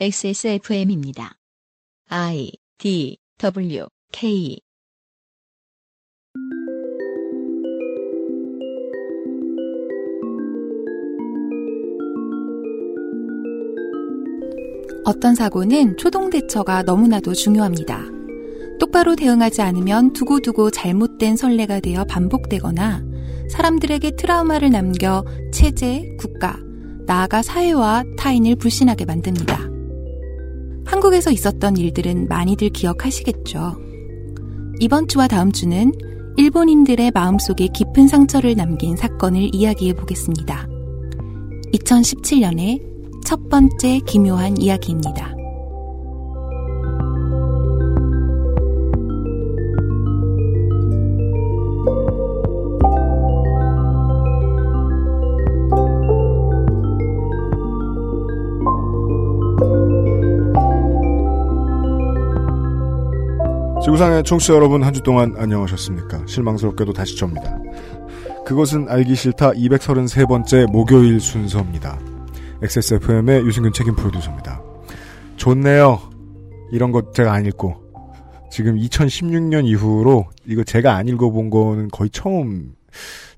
XSFM입니다. I D W K 어떤 사고는 초동 대처가 너무나도 중요합니다. 똑바로 대응하지 않으면 두고두고 잘못된 선례가 되어 반복되거나 사람들에게 트라우마를 남겨 체제, 국가, 나아가 사회와 타인을 불신하게 만듭니다. 한국에서 있었던 일들은 많이들 기억하시겠죠. 이번 주와 다음 주는 일본인들의 마음속에 깊은 상처를 남긴 사건을 이야기해 보겠습니다. 2017년의 첫 번째 기묘한 이야기입니다. 지구상의 청취자 여러분 한 주 동안 안녕하셨습니까? 실망스럽게도 다시 접니다. 그것은 알기 싫다 233번째 목요일 순서입니다. XSFM의 유승균 책임 프로듀서입니다. 좋네요. 이런 것 제가 안 읽고. 지금 2016년 이후로 이거 제가 안 읽어본 거는 거의 처음,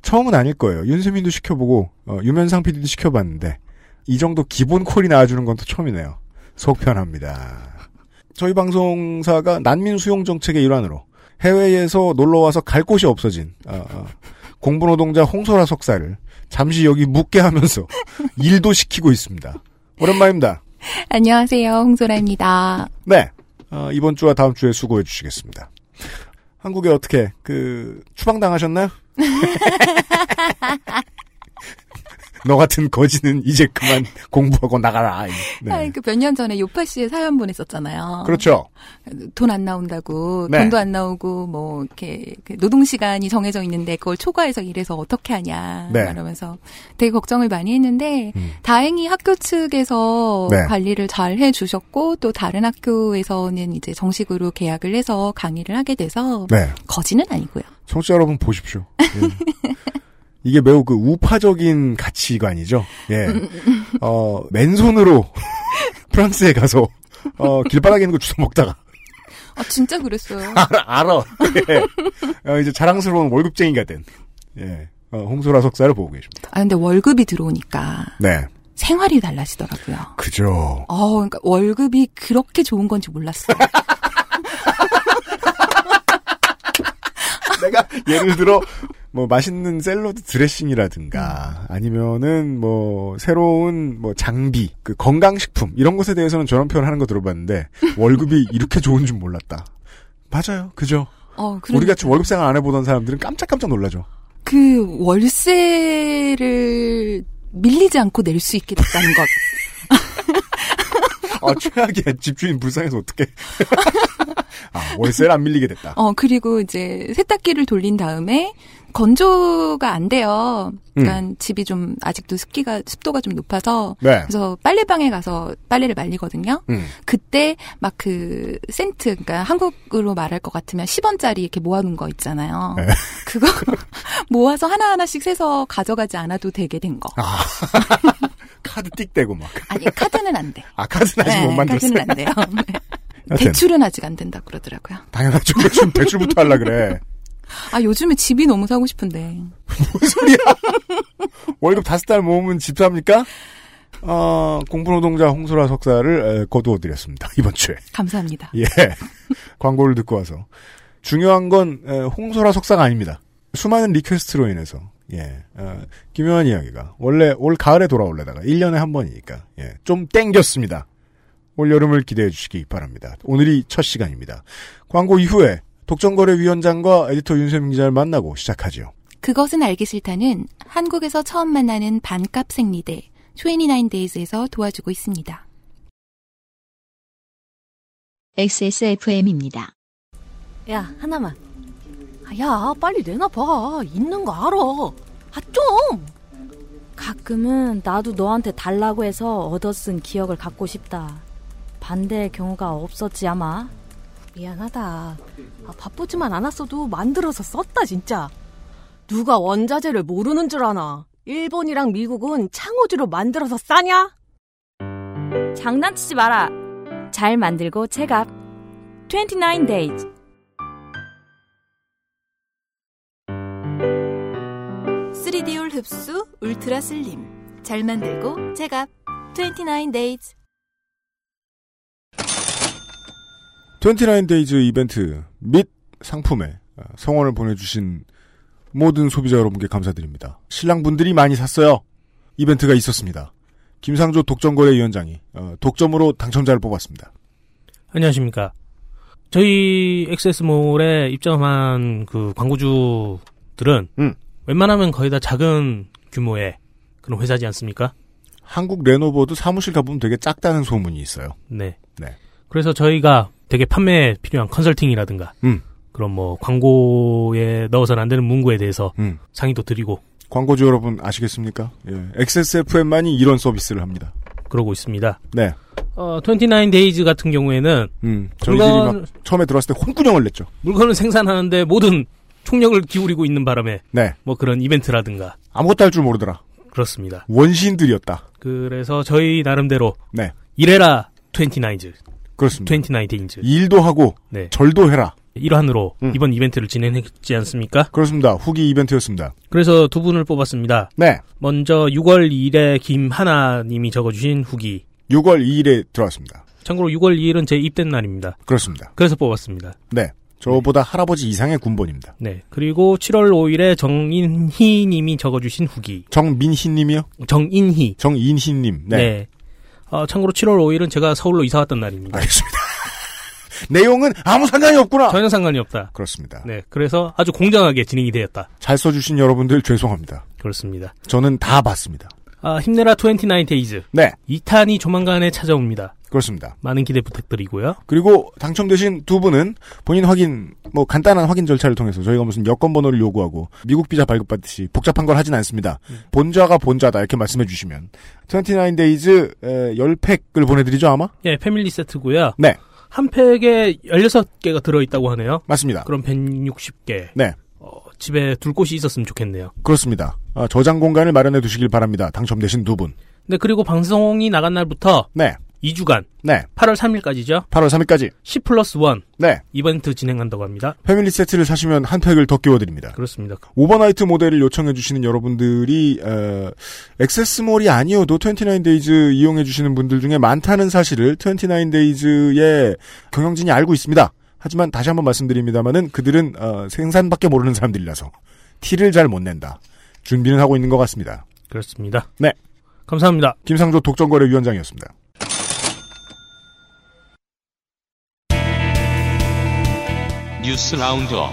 처음은 아닐 거예요. 윤세민도 시켜보고, 어, 유면상 PD도 시켜봤는데, 이 정도 기본 콜이 나와주는 건 또 처음이네요. 속편합니다. 저희 방송사가 난민 수용 정책의 일환으로 해외에서 놀러 와서 갈 곳이 없어진 어, 어, 공부 노동자 홍소라 석사를 잠시 여기 묵게 하면서 일도 시키고 있습니다. 오랜만입니다. 안녕하세요. 홍소라입니다. 네. 어, 이번 주와 다음 주에 수고해 주시겠습니다. 한국에 어떻게 그 추방당하셨나요? 너 같은 거지는 이제 그만 공부하고 나가라. 네. 아, 그몇 년 전에 요파 씨의 사연 보냈었잖아요. 그렇죠. 돈 안 나온다고, 네. 돈도 안 나오고, 뭐, 이렇게, 그 노동 시간이 정해져 있는데, 그걸 초과해서 일해서 어떻게 하냐. 네. 이러면서 되게 걱정을 많이 했는데, 음. 다행히 학교 측에서 네. 관리를 잘 해주셨고, 또 다른 학교에서는 이제 정식으로 계약을 해서 강의를 하게 돼서, 네. 거지는 아니고요. 청취자 여러분 보십시오. 예. 이게 매우 그 우파적인 가치관이죠. 예. 어, 맨손으로 프랑스에 가서 어, 길바닥에 있는 거 주워 먹다가 아, 진짜 그랬어요. 알아. 알아. 예. 어, 이제 자랑스러운 월급쟁이가 된 예. 어, 홍소라 석사를 보고 계십니다. 아, 근데 월급이 들어오니까, 네. 생활이 달라지더라고요. 그죠. 어, 그러니까 월급이 그렇게 좋은 건지 몰랐어요. 내가 예를 들어 뭐 맛있는 샐러드 드레싱이라든가 아니면은 뭐 새로운 뭐 장비 그 건강식품 이런 것에 대해서는 저런 표현 하는 거 들어봤는데 월급이 이렇게 좋은 줄 몰랐다. 맞아요. 그죠. 어, 우리 같이 월급 생활 안 해보던 사람들은 깜짝깜짝 놀라죠. 그 월세를 밀리지 않고 낼 수 있게 됐다는 것. 아, 최악이야. 집주인 불쌍해서 어떡해. 아, 월세를 안 밀리게 됐다. 어, 그리고 이제 세탁기를 돌린 다음에 건조가 안 돼요. 그러니까 집이 좀 아직도 습기가 습도가 좀 높아서 네. 그래서 빨래방에 가서 빨래를 말리거든요. 음. 그때 막 그 센트 그러니까 한국으로 말할 것 같으면 10원짜리 이렇게 모아놓은 거 있잖아요. 네. 그거 모아서 하나 하나씩 세서 가져가지 않아도 되게 된 거. 아. 카드 띡대고 막. 아니 카드는 안 돼. 아, 카드는 아직 못 만들었어요. 카드는 안 돼요. 네. 대출은 아직 안 된다 그러더라고요. 당연하죠. 대출, 대출부터 하려 그래. 아 요즘에 집이 너무 사고 싶은데. 뭔 소리야? 월급 다섯 달 모으면 집 삽니까? 어, 공부노동자 홍소라 석사를 에, 거두어드렸습니다. 이번 주에. 감사합니다. 예. 광고를 듣고 와서. 중요한 건, 에, 홍소라 석사가 아닙니다. 수많은 request로 인해서, 예, 어, 기묘한 이야기가, 원래 올 가을에 돌아올래다가 1년에 한 번이니까, 예, 좀 땡겼습니다. 올 여름을 기대해 주시기 바랍니다. 오늘이 첫 시간입니다. 광고 이후에 독점거래위원장과 에디터 윤세민 기자를 만나고 시작하지요. 그것은 알기 싫다는 한국에서 처음 만나는 반값 생리대 29days에서 도와주고 있습니다. XSFM입니다. 야, 하나만. 아, 야, 빨리 내놔봐. 있는 거 알아. 아, 좀! 가끔은 나도 너한테 달라고 해서 얻어 쓴 기억을 갖고 싶다. 반대의 경우가 없었지, 아마. 미안하다. 아, 바쁘지만 않았어도 만들어서 썼다, 진짜. 누가 원자재를 모르는 줄 아나. 일본이랑 미국은 창호지로 만들어서 싸냐? 장난치지 마라. 잘 만들고 체갑. 29 days. 쓰리디올 흡수 울트라 슬림 잘 만들고 제갑 29 days 29데이즈 이벤트 및 상품에 어, 성원을 보내주신 모든 소비자 여러분께 감사드립니다. 신랑분들이 많이 샀어요. 이벤트가 있었습니다. 김상조 독점거래위원장이 어, 독점으로 당첨자를 뽑았습니다. 안녕하십니까. 저희 엑세스몰에 입점한 그 광고주들은 음. 웬만하면 거의 다 작은 규모의 그런 회사지 않습니까? 한국 레노버도 사무실 가보면 되게 작다는 소문이 있어요. 네. 네. 그래서 저희가 되게 판매에 필요한 컨설팅이라든가 음. 그런 뭐 광고에 넣어서는 안 되는 문구에 대해서 음. 상의도 드리고 광고주 여러분 아시겠습니까? 예. XSFM만이 이런 서비스를 합니다. 그러고 있습니다. 네. 어, 29 days 같은 경우에는 음, 저희들이 물건, 막 처음에 들어왔을 때 혼꾸녕을 냈죠. 물건을 생산하는데 모든 총력을 기울이고 있는 바람에 네. 뭐 그런 이벤트라든가 아무것도 할 줄 모르더라. 그렇습니다. 원시인들이었다. 그래서 저희 나름대로 네. 이래라 29days, 그렇습니다. 29 days. 일도 하고 네. 절도 해라. 일환으로 음. 이번 이벤트를 진행했지 않습니까? 그렇습니다. 후기 이벤트였습니다. 그래서 두 분을 뽑았습니다. 네. 먼저 6월 2일에 김하나님이 적어주신 후기. 6월 2일에 들어왔습니다. 참고로 6월 2일은 제 입된 날입니다. 그렇습니다. 그래서 뽑았습니다. 네. 저보다 할아버지 이상의 군번입니다. 네. 그리고 7월 5일에 정인희 님이 적어주신 후기. 정민희 님이요? 정인희. 정인희 님. 네. 네. 어, 참고로 7월 5일은 제가 서울로 이사 왔던 날입니다. 알겠습니다. 내용은 아무 상관이 없구나. 전혀 상관이 없다. 그렇습니다. 네. 그래서 아주 공정하게 진행이 되었다. 잘 써주신 여러분들 죄송합니다. 그렇습니다. 저는 다 봤습니다. 아, 힘내라 29 days. 네. 2탄이 조만간에 찾아옵니다. 그렇습니다. 많은 기대 부탁드리고요. 그리고 당첨되신 두 분은 본인 확인, 뭐 간단한 확인 절차를 통해서 저희가 무슨 여권 번호를 요구하고 미국 비자 발급받듯이 복잡한 걸 하진 않습니다. 본자가 본자다 이렇게 말씀해 주시면 29days 10팩을 보내드리죠 아마? 예, 패밀리 세트고요. 네. 한 팩에 16개가 들어있다고 하네요. 맞습니다. 그럼 160개. 네. 어, 집에 둘 곳이 있었으면 좋겠네요. 그렇습니다. 아, 저장 공간을 마련해 두시길 바랍니다. 당첨되신 두 분. 네, 그리고 방송이 나간 날부터 네. 2주간, 네. 8월 3일까지죠. 8월 3일까지. 10 플러스 1 네. 이벤트 진행한다고 합니다. family 세트를 사시면 한 팩을 더 끼워드립니다. 그렇습니다. overnight 모델을 요청해 주시는 여러분들이 어, 액세스몰이 아니어도 29days 이용해 주시는 분들 중에 많다는 사실을 29days의 경영진이 알고 있습니다. 하지만 다시 한번 말씀드립니다만은 그들은 어, 생산밖에 모르는 사람들이라서 티를 잘 못 낸다. 준비는 하고 있는 것 같습니다. 그렇습니다. 네. 감사합니다. 김상조 독점거래위원장이었습니다. 뉴스 roundup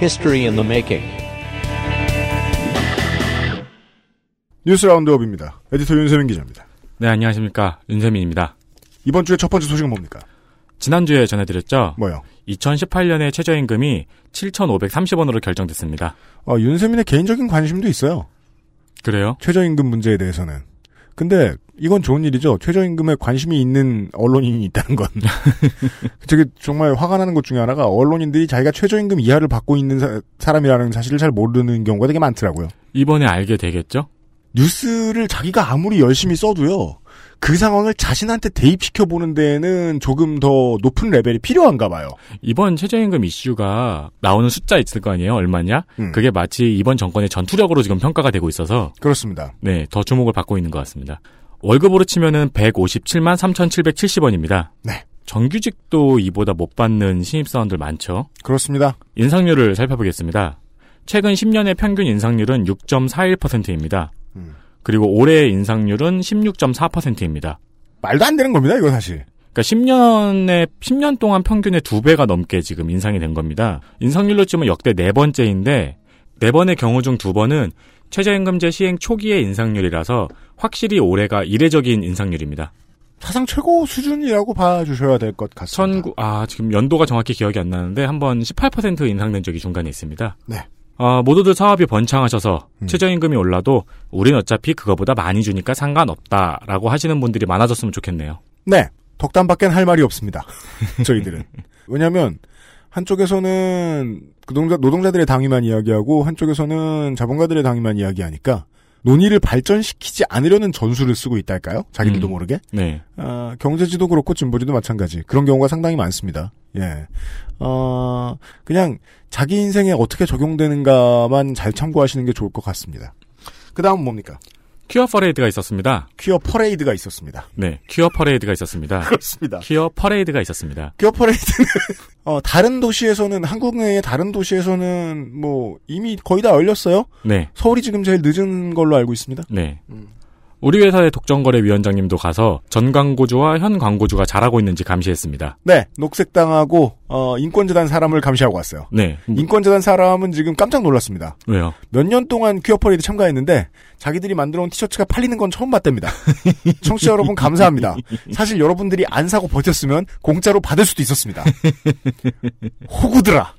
History in the making. 뉴스 roundup입니다. 에디터 윤세민 기자입니다. 네, 안녕하십니까. 윤세민입니다. 이번 주에 첫 번째 소식은 뭡니까? 지난주에 전해드렸죠? 뭐요? 2018년에 최저임금이 7,530원으로 결정됐습니다. 어, 윤세민의 개인적인 관심도 있어요. 그래요? 최저임금 문제에 대해서는. 근데 이건 좋은 일이죠. 최저임금에 관심이 있는 언론인이 있다는 건. 되게 정말 화가 나는 것 중에 하나가 언론인들이 자기가 최저임금 이하를 받고 있는 사, 람이라는 사실을 잘 모르는 경우가 되게 많더라고요. 이번에 알게 되겠죠? 뉴스를 자기가 아무리 열심히 써도요. 그 상황을 자신한테 대입시켜 보는 데에는 조금 더 높은 레벨이 필요한가 봐요. 이번 최저임금 이슈가 나오는 숫자 있을 거 아니에요? 얼마냐? 음. 그게 마치 이번 정권의 전투력으로 지금 평가가 되고 있어서 그렇습니다. 네, 더 주목을 받고 있는 것 같습니다. 월급으로 치면은 157만 3,770원입니다. 네. 정규직도 이보다 못 받는 신입사원들 많죠. 그렇습니다. 인상률을 살펴보겠습니다. 최근 10년의 평균 인상률은 6.41%입니다. 음. 그리고 올해의 인상률은 16.4%입니다. 말도 안 되는 겁니다. 이거 사실. 그러니까 10년에 10년 동안 평균의 두 배가 넘게 지금 인상이 된 겁니다. 인상률로 치면 역대 네 번째인데 네 번의 경우 중 두 번은 최저임금제 시행 초기의 인상률이라서 확실히 올해가 이례적인 인상률입니다. 사상 최고 수준이라고 봐주셔야 될 것 같습니다. 천구 아 지금 연도가 정확히 기억이 안 나는데 한번 18% 인상된 적이 중간에 있습니다. 네. 아, 모두들 사업이 번창하셔서 음. 최저임금이 올라도 우린 어차피 그거보다 많이 주니까 상관없다라고 하시는 분들이 많아졌으면 좋겠네요. 네. 덕담밖엔 할 말이 없습니다. 저희들은. 왜냐하면 한쪽에서는 그 노동자, 노동자들의 당위만 이야기하고 한쪽에서는 자본가들의 당위만 이야기하니까 논의를 발전시키지 않으려는 전술을 쓰고 있달까요? 자기들도 음. 모르게. 네. 아, 경제지도 그렇고 진보지도 마찬가지. 그런 경우가 상당히 많습니다. 예. 어, 그냥 자기 인생에 어떻게 적용되는가만 잘 참고하시는 게 좋을 것 같습니다. 그 다음은 뭡니까? 퀴어 퍼레이드가 있었습니다. 퀴어 퍼레이드가 있었습니다. 네. 퀴어 퍼레이드가 있었습니다. 그렇습니다. 퀴어 퍼레이드가 있었습니다. 퀴어 퍼레이드는 어, 다른 도시에서는 한국 내의 다른 도시에서는 뭐 이미 거의 다 열렸어요. 네. 서울이 지금 제일 늦은 걸로 알고 있습니다. 네. 우리 회사의 독점거래위원장님도 가서 전 광고주와 현 광고주가 잘하고 있는지 감시했습니다. 네, 녹색당하고 어, 인권재단 사람을 감시하고 왔어요. 네. 인권재단 사람은 지금 깜짝 놀랐습니다. 왜요? 몇 년 동안 퀴어 퍼레이드 참가했는데 자기들이 만들어 온 티셔츠가 팔리는 건 처음 봤답니다. 청취자 여러분 감사합니다. 사실 여러분들이 안 사고 버텼으면 공짜로 받을 수도 있었습니다. 호구들아.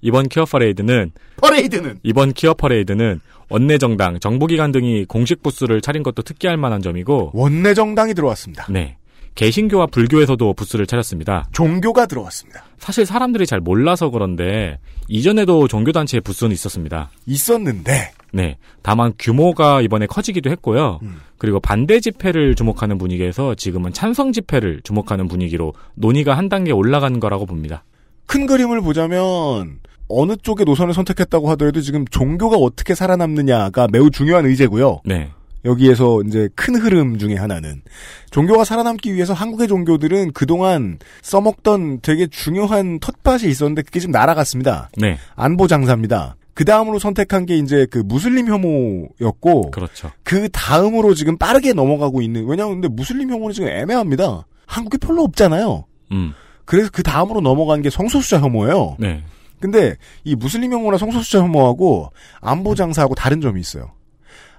이번 퀴어 퍼레이드는 퍼레이드는 이번 퀴어 퍼레이드는 원내정당, 정부기관 등이 공식 부스를 차린 것도 특기할 만한 점이고 원내 정당이 들어왔습니다. 네. 개신교와 불교에서도 부스를 차렸습니다. 종교가 들어왔습니다. 사실 사람들이 잘 몰라서 그런데 이전에도 종교단체의 부스는 있었습니다. 있었는데 네. 다만 규모가 이번에 커지기도 했고요. 음. 그리고 반대 집회를 주목하는 분위기에서 지금은 찬성 집회를 주목하는 분위기로 논의가 한 단계 올라간 거라고 봅니다. 큰 그림을 보자면 어느 쪽의 노선을 선택했다고 하더라도 지금 종교가 어떻게 살아남느냐가 매우 중요한 의제고요. 네. 여기에서 이제 큰 흐름 중에 하나는 종교가 살아남기 위해서 한국의 종교들은 그동안 써먹던 되게 중요한 텃밭이 있었는데 그게 지금 날아갔습니다. 네. 안보 장사입니다. 그 다음으로 선택한 게 이제 그 무슬림 혐오였고 그렇죠. 그 다음으로 지금 빠르게 넘어가고 있는 왜냐하면 근데 무슬림 혐오는 지금 애매합니다. 한국에 별로 없잖아요. 음. 그래서 그 다음으로 넘어간 게 성소수자 혐오예요. 네. 근데 이 무슬림 혐오나 성소수자 혐오하고 안보 장사하고 다른 점이 있어요.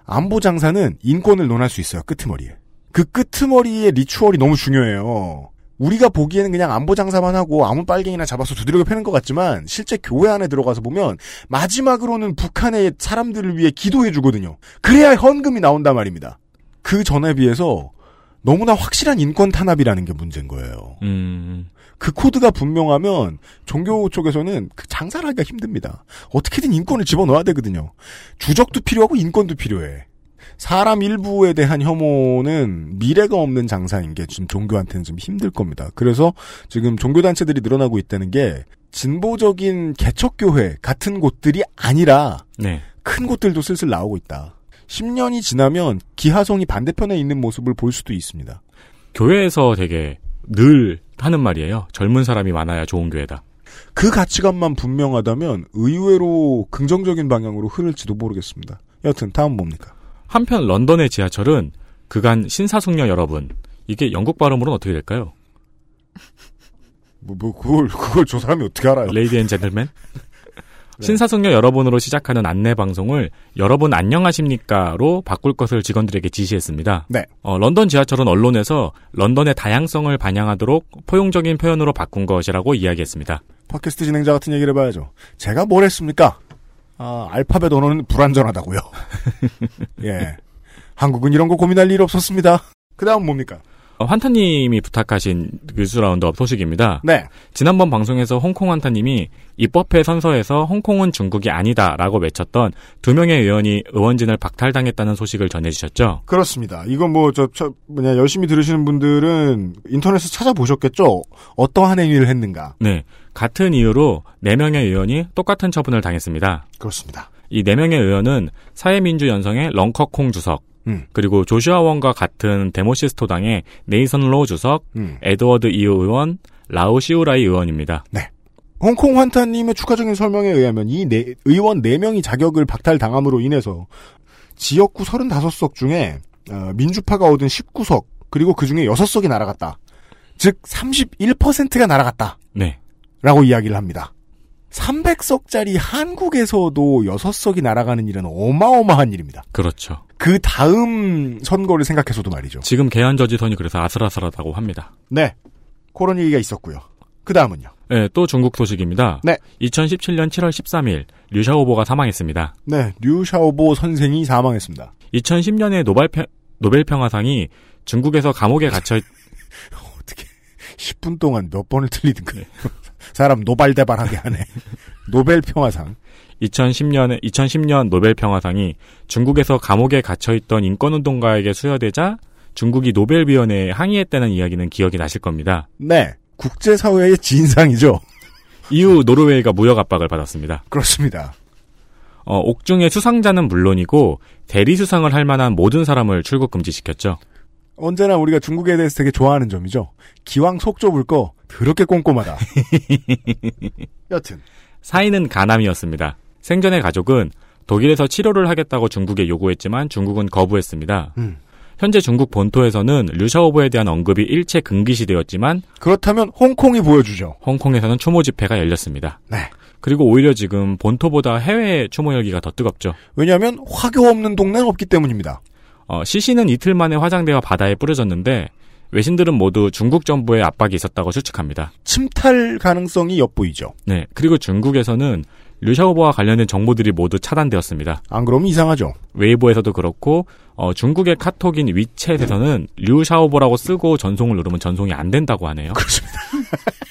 안보 장사는 인권을 논할 수 있어요. 끄트머리에. 그 끄트머리의 리추얼이 너무 중요해요. 우리가 보기에는 그냥 안보 장사만 하고 아무 빨갱이나 잡아서 두드려 패는 것 같지만 실제 교회 안에 들어가서 보면 마지막으로는 북한의 사람들을 위해 기도해 주거든요. 그래야 헌금이 나온단 말입니다. 그 전에 비해서 너무나 확실한 인권 탄압이라는 게 문제인 거예요. 음. 그 코드가 분명하면 종교 쪽에서는 그 장사를 하기가 힘듭니다. 어떻게든 인권을 집어넣어야 되거든요. 주적도 필요하고 인권도 필요해. 사람 일부에 대한 혐오는 미래가 없는 장사인 게 지금 종교한테는 좀 힘들 겁니다. 그래서 지금 종교단체들이 늘어나고 있다는 게 진보적인 개척교회 같은 곳들이 아니라 네. 큰 곳들도 슬슬 나오고 있다. 10년이 지나면 기하성이 반대편에 있는 모습을 볼 수도 있습니다. 교회에서 되게 늘 하는 말이에요. 젊은 사람이 많아야 좋은 교회다. 그 가치관만 분명하다면 의외로 긍정적인 방향으로 흐를지도 모르겠습니다. 여튼 다음 뭡니까? 한편 런던의 지하철은 그간 신사숙녀 여러분 이게 영국 발음으로는 어떻게 될까요? 뭐, 뭐 그걸 그걸 저 사람이 어떻게 알아요? Lady and gentleman? 신사숙녀 여러분으로 시작하는 안내 방송을 여러분 안녕하십니까로 바꿀 것을 직원들에게 지시했습니다. 네. 어, 런던 지하철은 언론에서 런던의 다양성을 반영하도록 포용적인 표현으로 바꾼 것이라고 이야기했습니다. 팟캐스트 진행자 같은 얘기를 해봐야죠. 제가 뭘 했습니까? 아, 알파벳 언어는 불완전하다고요. 예. 한국은 이런 거 고민할 일 없었습니다. 그 다음 뭡니까? 어, 환타님이 부탁하신 뉴스 roundup 소식입니다. 네. 지난번 방송에서 홍콩 환타님이 입법회 선서에서 홍콩은 중국이 아니다라고 외쳤던 두 명의 의원이 의원직을 박탈당했다는 소식을 전해주셨죠. 그렇습니다. 이건 뭐, 저, 저, 뭐냐, 열심히 들으시는 분들은 인터넷에서 찾아보셨겠죠? 어떠한 행위를 했는가? 네. 같은 이유로 네 명의 의원이 똑같은 처분을 당했습니다. 그렇습니다. 이 네 명의 의원은 사회민주연성의 렁커콩 주석, 음. 그리고 조슈아 원과 같은 데모시스토당의 네이선 로 주석, 음. 에드워드 이우 의원, 라우 시우라이 의원입니다. 홍콩 환타님의 추가적인 설명에 의하면 이 네, 의원 4명이 자격을 박탈당함으로 인해서 지역구 35석 중에 어, 민주파가 얻은 19석 그리고 그 중에 6석이 날아갔다. 즉 31%가 날아갔다. 네. 라고 이야기를 합니다. 300석짜리 한국에서도 6석이 날아가는 일은 어마어마한 일입니다. 그렇죠. 그 다음 선거를 생각해서도 말이죠. 지금 개헌 저지선이 그래서 아슬아슬하다고 합니다. 네. 그런 얘기가 있었고요. 그 다음은요. 네, 또 중국 소식입니다. 네. 2017년 7월 13일 류샤오보가 사망했습니다. 네. 류샤오보 선생이 사망했습니다. 2010년에 노벨 평, 노벨 평화상이 중국에서 감옥에 갇혀 10분 동안 몇 번을 틀리든 그 사람 노발대발하게 하네. 노벨 평화상. 2010년에 2010년 노벨 평화상이 중국에서 감옥에 갇혀 있던 인권 운동가에게 수여되자 중국이 노벨 위원회에 항의했다는 이야기는 기억이 나실 겁니다. 네. 국제 사회의 진상이죠. 이후 노르웨이가 무역 압박을 받았습니다. 그렇습니다. 어, 옥중의 수상자는 물론이고 대리 수상을 할 만한 모든 사람을 출국 금지시켰죠. 언제나 우리가 중국에 대해서 되게 좋아하는 점이죠. 기왕 속 좁을 거 더럽게 꼼꼼하다. 여튼 사인은 가남이었습니다. 생전의 가족은 독일에서 치료를 하겠다고 중국에 요구했지만 중국은 거부했습니다. 음. 현재 중국 본토에서는 류샤오보에 대한 언급이 일체 금기시되었지만 그렇다면 홍콩이 보여주죠. 홍콩에서는 추모 집회가 열렸습니다. 네. 그리고 오히려 지금 본토보다 해외 추모 열기가 더 뜨겁죠. 왜냐하면 화교 없는 동네는 없기 때문입니다. 어, 시신은 이틀 만에 화장되어 바다에 뿌려졌는데 외신들은 모두 중국 정부의 압박이 있었다고 추측합니다. 침탈 가능성이 엿보이죠. 네. 그리고 중국에서는 류샤오보와 관련된 정보들이 모두 차단되었습니다. 안 그러면 이상하죠. 웨이보에서도 그렇고 어, 중국의 카톡인 위챗에서는 류샤오보라고 쓰고 전송을 누르면 전송이 안 된다고 하네요. 그렇습니다.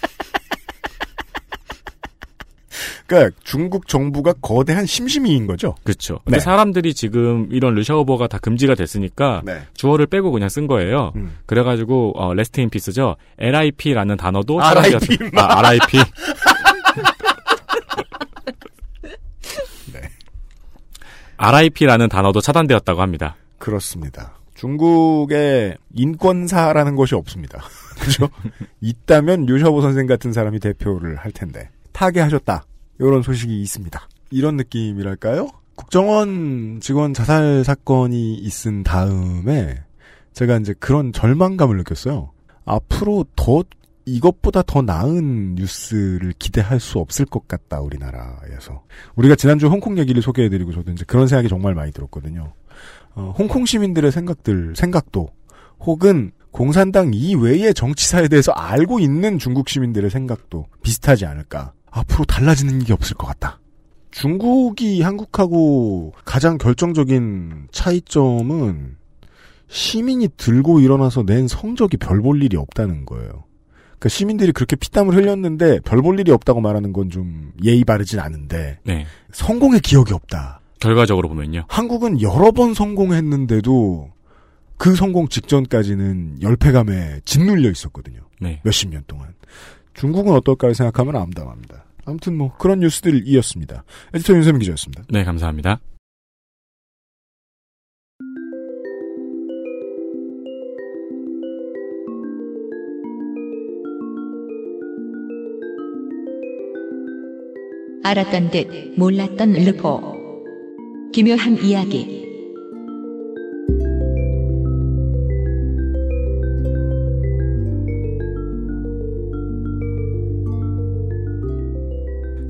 그러니까 중국 정부가 거대한 심심이인 거죠. 그렇죠. 근데 네. 사람들이 지금 이런 류샤오보가 다 금지가 됐으니까 네. 주어를 빼고 그냥 쓴 거예요. 음. 그래가지고 어, Rest in Peace죠. RIP라는 단어도 RIP, 차단되었- 아, RIP. 네. RIP라는 단어도 차단되었다고 합니다. 그렇습니다. 중국에 인권사라는 것이 없습니다. 그죠? 있다면 류샤보 선생 같은 사람이 대표를 할 텐데 타계하셨다. 이런 소식이 있습니다. 이런 느낌이랄까요? 국정원 직원 자살 사건이 있은 다음에 제가 이제 그런 절망감을 느꼈어요. 앞으로 더 이것보다 더 나은 뉴스를 기대할 수 없을 것 같다 우리나라에서 우리가 지난주 홍콩 얘기를 소개해드리고 저도 이제 그런 생각이 정말 많이 들었거든요. 어, 홍콩 시민들의 생각들 생각도 혹은 공산당 이외의 정치사에 대해서 알고 있는 중국 시민들의 생각도 비슷하지 않을까. 앞으로 달라지는 일이 없을 것 같다. 중국이 한국하고 가장 결정적인 차이점은 시민이 들고 일어나서 낸 성적이 별 볼 일이 없다는 거예요. 그러니까 시민들이 그렇게 피땀을 흘렸는데 별 볼 일이 없다고 말하는 건 좀 예의 바르진 않은데 네. 성공의 기억이 없다. 결과적으로 보면요. 한국은 여러 번 성공했는데도 그 성공 직전까지는 열패감에 짓눌려 있었거든요. 네. 몇십 년 동안. 중국은 어떨까 생각하면 암담합니다. 아무튼 뭐 그런 뉴스들이었습니다. 에디터 윤세민 기자였습니다. 네, 감사합니다. 알았던 듯 몰랐던 르포. 기묘한 이야기.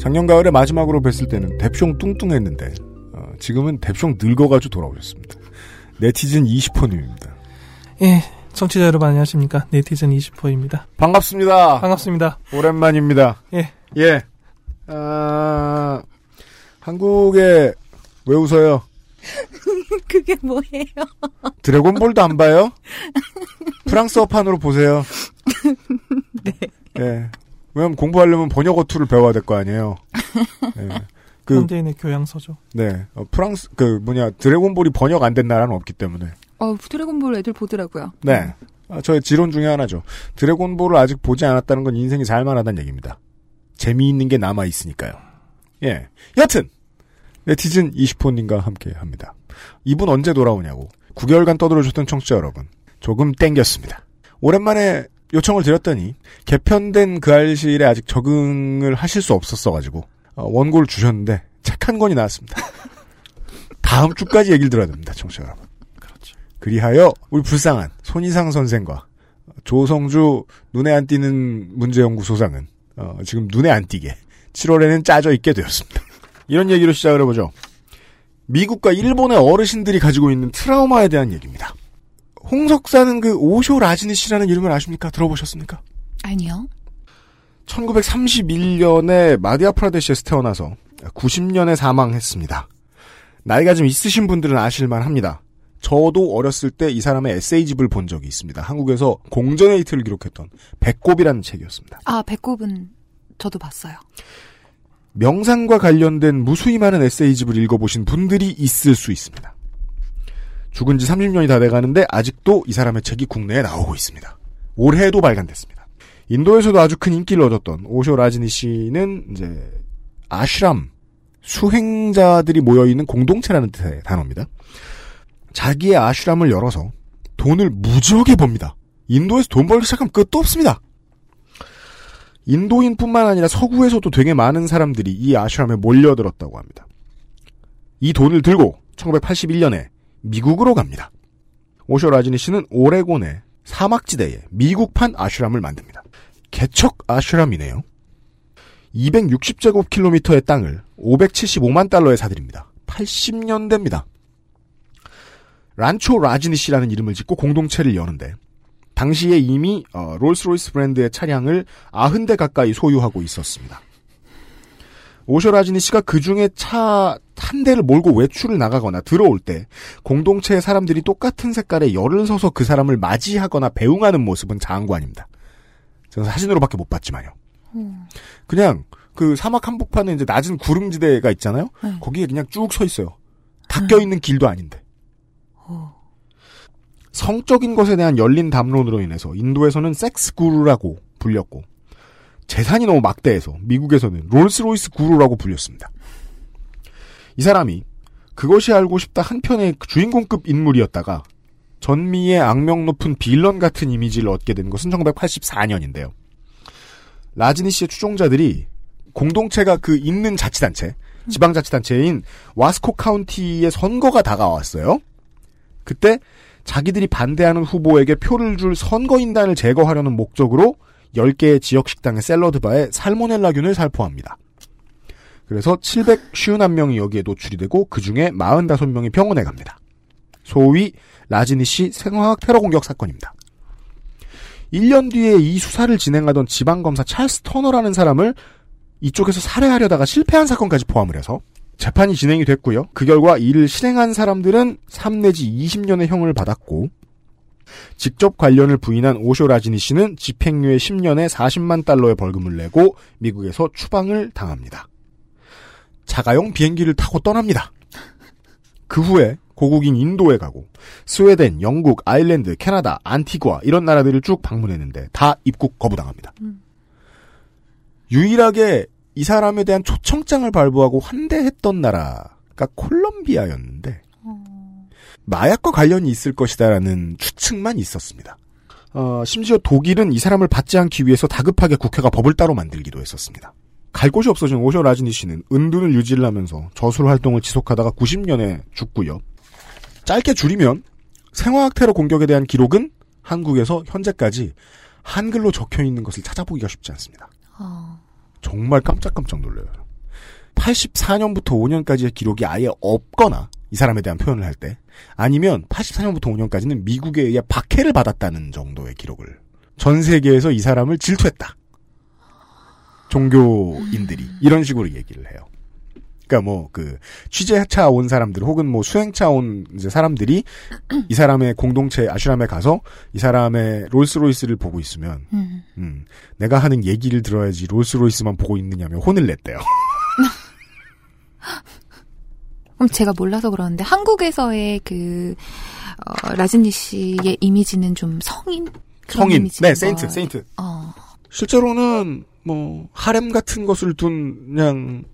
작년 가을에 마지막으로 뵀을 때는 뎁숑 뚱뚱했는데 어, 지금은 뎁숑 늙어가지고 돌아오셨습니다. 네티즌 20호님입니다. 예, 청취자 여러분 안녕하십니까. 네티즌 20호입니다. 반갑습니다. 반갑습니다. 오랜만입니다. 예. 예. 아, 한국에 왜 웃어요? 그게 뭐예요? 드래곤볼도 안 봐요? 프랑스어판으로 보세요. 네. 예. 왜냐면 공부하려면 번역어 tool을 배워야 될 거 아니에요. 예. 그, 현대인의 교양서죠. 네. 어, 프랑스, 그, 뭐냐, 드래곤볼이 번역 안 된 나라는 없기 때문에. 어, 드래곤볼 애들 보더라고요. 네. 아, 저의 지론 중에 하나죠. 드래곤볼을 아직 보지 않았다는 건 인생이 살만하다는 얘기입니다. 재미있는 게 남아 있으니까요. 예. 여튼! 네티즌 20호님과 함께 합니다. 이분 언제 돌아오냐고. 9개월간 떠들어줬던 청취자 여러분. 조금 땡겼습니다. 오랜만에 요청을 드렸더니, 개편된 그 알실에 아직 적응을 하실 수 없었어가지고, 어, 원고를 주셨는데, 책한 권이 나왔습니다. 다음 주까지 얘기를 들어야 됩니다, 청취자 여러분. 그리하여 우리 불쌍한 손이상 선생과 조성주 눈에 안 띄는 문제연구소장은 어, 지금 눈에 안 띄게 7월에는 짜져 있게 되었습니다. 이런 얘기로 시작을 해보죠. 미국과 일본의 어르신들이 가지고 있는 트라우마에 대한 얘기입니다. 홍석사는 그 오쇼 라지니 씨라는 이름을 아십니까? 들어보셨습니까? 아니요. 1931년에 마디아프라데시에서 태어나서 90년에 사망했습니다. 나이가 좀 있으신 분들은 아실만 합니다. 저도 어렸을 때 이 사람의 에세이집을 본 적이 있습니다. 한국에서 공전의 이틀을 기록했던 배꼽이라는 책이었습니다. 아, 배꼽은 저도 봤어요. 명상과 관련된 무수히 많은 에세이집을 읽어보신 분들이 있을 수 있습니다. 죽은 지 30년이 다 돼가는데 아직도 이 사람의 책이 국내에 나오고 있습니다. 올해에도 발간됐습니다. 인도에서도 아주 큰 인기를 얻었던 오쇼 라지니 씨는 이제 아슈람 수행자들이 모여 있는 공동체라는 뜻의 단어입니다. 자기의 아슈람을 열어서 돈을 무지하게 법니다. 인도에서 돈 벌기 시작하면 끝도 없습니다. 인도인뿐만 아니라 서구에서도 되게 많은 사람들이 이 아슈람에 몰려들었다고 합니다. 이 돈을 들고 1981년에 미국으로 갑니다. 오쇼 라지니 씨는 오레곤의 사막지대에 미국판 아슈람을 만듭니다. 개척 아슈람이네요. 260제곱킬로미터의 땅을 575만 달러에 사들입니다. 80년대입니다. 란초 라즈니시라는 이름을 짓고 공동체를 여는데 당시에 이미 어, 롤스로이스 브랜드의 차량을 90대 가까이 소유하고 있었습니다. 오쇼 라즈니시가 그 중에 차 한 대를 몰고 외출을 나가거나 들어올 때 공동체의 사람들이 똑같은 색깔의 열을 서서 그 사람을 맞이하거나 배웅하는 모습은 장관입니다. 저는 사진으로밖에 못 봤지만요. 그냥 그 사막 한복판에 이제 낮은 구릉지대가 있잖아요. 네. 거기에 그냥 쭉 서 있어요. 닦여 있는 길도 아닌데. 성적인 것에 대한 열린 담론으로 인해서 인도에서는 섹스 구루라고 불렸고 재산이 너무 막대해서 미국에서는 롤스로이스 구루라고 불렸습니다. 이 사람이 그것이 알고 싶다 한 편의 주인공급 인물이었다가 전미의 악명 높은 빌런 같은 이미지를 얻게 된 것은 1984년인데요. 라지니 씨의 추종자들이 공동체가 그 있는 자치단체, 지방자치단체인 와스코 카운티의 선거가 다가왔어요. 그때 자기들이 반대하는 후보에게 표를 줄 선거인단을 제거하려는 목적으로 10개의 지역 식당의 샐러드 바에 살모넬라균을 살포합니다. 그래서 751명이 여기에 노출이 되고 그 중에 45명이 병원에 갑니다. 소위 라지니 씨 생화학 테러 공격 사건입니다. 1년 뒤에 이 수사를 진행하던 지방검사 찰스 터너라는 사람을 이쪽에서 살해하려다가 실패한 사건까지 포함을 해서 재판이 진행이 됐고요. 그 결과 이를 실행한 사람들은 3 내지 20년의 형을 받았고 직접 관련을 부인한 오쇼 라지니 씨는 집행유예 10년에 40만 달러의 벌금을 내고 미국에서 추방을 당합니다. 자가용 비행기를 타고 떠납니다. 그 후에 고국인 인도에 가고 스웨덴, 영국, 아일랜드, 캐나다, 안티구아 이런 나라들을 쭉 방문했는데 다 입국 거부당합니다. 유일하게 이 사람에 대한 초청장을 발부하고 환대했던 나라가 콜롬비아였는데 마약과 관련이 있을 것이다라는 추측만 있었습니다. 어, 심지어 독일은 이 사람을 받지 않기 위해서 다급하게 국회가 법을 따로 만들기도 했었습니다. 갈 곳이 없어진 오쇼 라지니 씨는 은둔을 유지를 하면서 저술 활동을 지속하다가 90년에 죽고요. 짧게 줄이면 생화학 테러 공격에 대한 기록은 한국에서 현재까지 한글로 적혀 있는 것을 찾아보기가 쉽지 않습니다. 정말 깜짝깜짝 놀라요. 84년부터 5년까지의 기록이 아예 없거나 이 사람에 대한 표현을 할 때 아니면 84년부터 5년까지는 미국에 의해 박해를 받았다는 정도의 기록을 전 세계에서 이 사람을 질투했다. 종교인들이 이런 식으로 얘기를 해요. 그러니까 뭐 그 취재차 온 사람들 혹은 뭐 수행차 온 이제 사람들이 이 사람의 공동체 아슈람에 가서 이 사람의 롤스로이스를 보고 있으면 음. 음, 내가 하는 얘기를 들어야지 롤스로이스만 보고 있느냐며 혼을 냈대요. 그럼 제가 몰라서 그러는데 한국에서의 그 어, 라즈니시의 이미지는 좀 성인 성인, 네, saint, 거. saint. 어. 실제로는 뭐 하렘 같은 것을 둔 그냥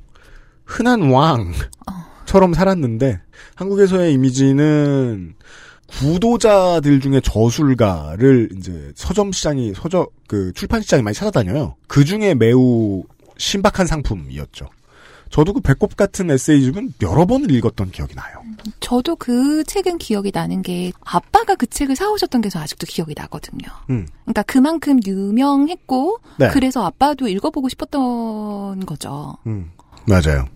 흔한 왕처럼 살았는데 한국에서의 이미지는 구도자들 중에 저술가를 이제 서점 시장이 서점 그 출판 시장이 많이 찾아다녀요. 그 중에 매우 신박한 상품이었죠. 저도 그 배꼽 같은 에세이집은 여러 번을 읽었던 기억이 나요. 저도 그 책은 기억이 나는 게 아빠가 그 책을 사오셨던 게 저 아직도 기억이 나거든요. 음. 그러니까 그만큼 유명했고 네. 그래서 아빠도 읽어보고 싶었던 거죠. 음, 맞아요.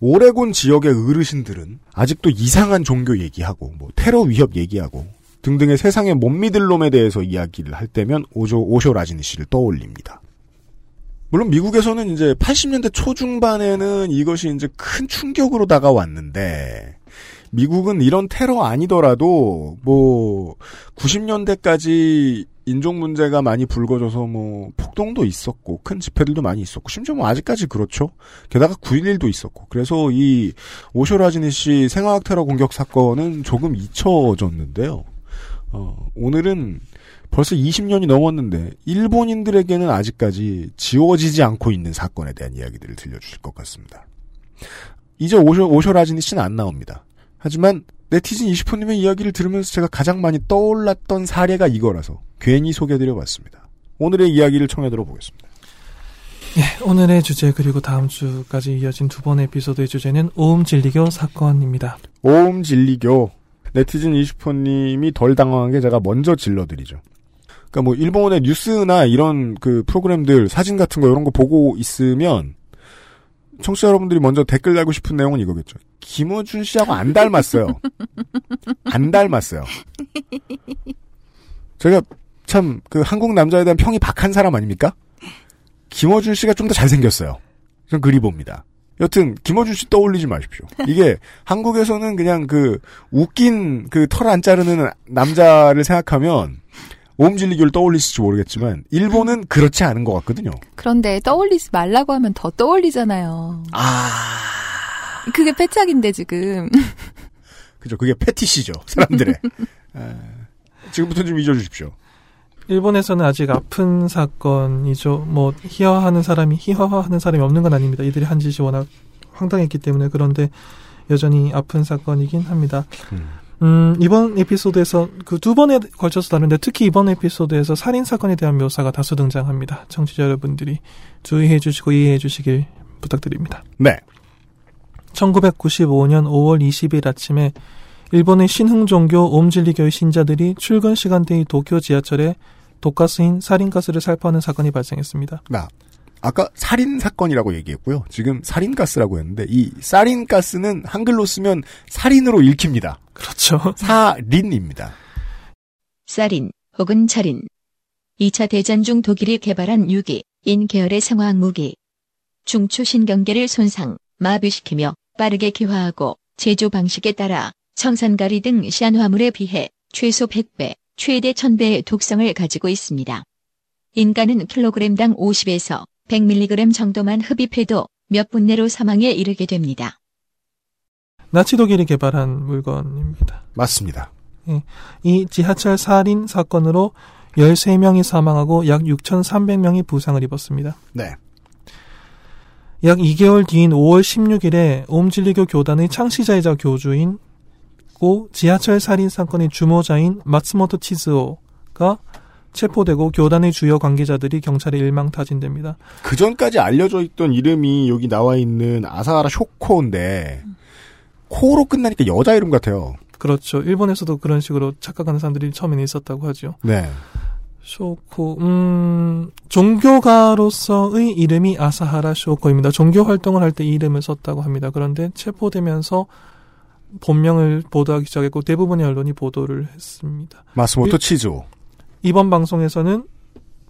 오레곤 지역의 어르신들은 아직도 이상한 종교 얘기하고 뭐 테러 위협 얘기하고 등등의 세상에 못 믿을 놈에 대해서 이야기를 할 때면 오조 오쇼 라지니 씨를 떠올립니다. 물론 미국에서는 이제 80년대 초중반에는 이것이 이제 큰 충격으로 다가왔는데 미국은 이런 테러 아니더라도 뭐 90년대까지 인종 문제가 많이 불거져서 뭐 暴동도 있었고 큰 집회들도 많이 있었고 심지어 뭐 아직까지 그렇죠. 게다가 9.11도 있었고 그래서 이 오쇼라지니 씨 생화학 테러 공격 사건은 조금 잊혀졌는데요. 어, 오늘은 벌써 20년이 넘었는데 일본인들에게는 아직까지 지워지지 않고 있는 사건에 대한 이야기들을 들려주실 것 같습니다. 이제 오쇼, 오쇼라지니 씨는 안 나옵니다. 하지만 네티즌 20호님의 이야기를 들으면서 제가 가장 많이 떠올랐던 사례가 이거라서 괜히 소개해드려봤습니다. 오늘의 이야기를 청해 들어보겠습니다. 예, 오늘의 주제 그리고 다음 주까지 이어진 두 번의 에피소드의 주제는 오음 진리교 사건입니다. 오음 진리교 네티즌 20호님이 덜 당황한 게 제가 먼저 질러드리죠. 그러니까 뭐 일본의 뉴스나 이런 그 프로그램들 사진 같은 거 이런 거 보고 있으면 청취자 여러분들이 먼저 댓글 달고 싶은 내용은 이거겠죠. 김어준 씨하고 안 닮았어요. 안 닮았어요. 제가 참 그 한국 남자에 대한 평이 박한 사람 아닙니까? 김어준 씨가 좀 더 잘생겼어요. 전 그리 봅니다. 여튼 김어준 씨 떠올리지 마십시오. 이게 한국에서는 그냥 그 웃긴 그 털 안 자르는 남자를 생각하면 오음진리교를 떠올리실지 모르겠지만 일본은 그렇지 않은 것 같거든요. 그런데 떠올리지 말라고 하면 더 떠올리잖아요. 아, 그게 패착인데 지금. 그죠. 그게 패티시죠. 사람들의. 에, 지금부터 좀 잊어주십시오. 일본에서는 아직 아픈 사건이죠. 뭐 희화하는 사람이 희화화하는 사람이 없는 건 아닙니다. 이들이 한 짓이 워낙 황당했기 때문에 그런데 여전히 아픈 사건이긴 합니다. 음, 이번 에피소드에서 그 두 번에 걸쳐서 다루는데 특히 이번 에피소드에서 살인 사건에 대한 묘사가 다수 등장합니다. 청취자 여러분들이 주의해 주시고 이해해 주시길 부탁드립니다. 네. 1995년 5월 20일 아침에 일본의 신흥종교 옴진리교의 신자들이 출근 시간대의 도쿄 지하철에 독가스인 살인가스를 살포하는 사건이 발생했습니다. 나 아까 살인 사건이라고 얘기했고요. 지금 살인가스라고 했는데 이 살인가스는 한글로 쓰면 살인으로 읽힙니다. 그렇죠. 살인입니다. 살인 혹은 살인. 2차 대전 중 독일이 개발한 유기, 인 계열의 생화학 무기. 중추 신경계를 손상, 마비시키며 빠르게 기화하고 제조 방식에 따라 청산가리 등 시안화물에 비해 최소 100배, 최대 1000배의 독성을 가지고 있습니다. 인간은 킬로그램당 50에서 100mg 정도만 흡입해도 몇 분 내로 사망에 이르게 됩니다. 나치 독일이 개발한 물건입니다. 맞습니다. 예, 이 지하철 살인 사건으로 13명이 사망하고 약 6,300명이 부상을 입었습니다. 네. 약 2개월 뒤인 5월 16일에 옴진리교 교단의 창시자이자 교주인 고 지하철 살인 사건의 주모자인 마츠모토 치즈오가 체포되고 교단의 주요 관계자들이 경찰에 일망타진됩니다. 그 전까지 알려져 있던 이름이 여기 나와 있는 아사하라 쇼코인데 코로 끝나니까 여자 이름 같아요. 그렇죠. 일본에서도 그런 식으로 착각하는 사람들이 처음에는 있었다고 하죠. 네. 쇼코, 음, 종교가로서의 이름이 아사하라 쇼코입니다. 종교 활동을 할 때이 이름을 썼다고 합니다. 그런데 체포되면서 본명을 보도하기 시작했고 대부분의 언론이 보도를 했습니다. 마스모토 일- 치즈오. 이번 방송에서는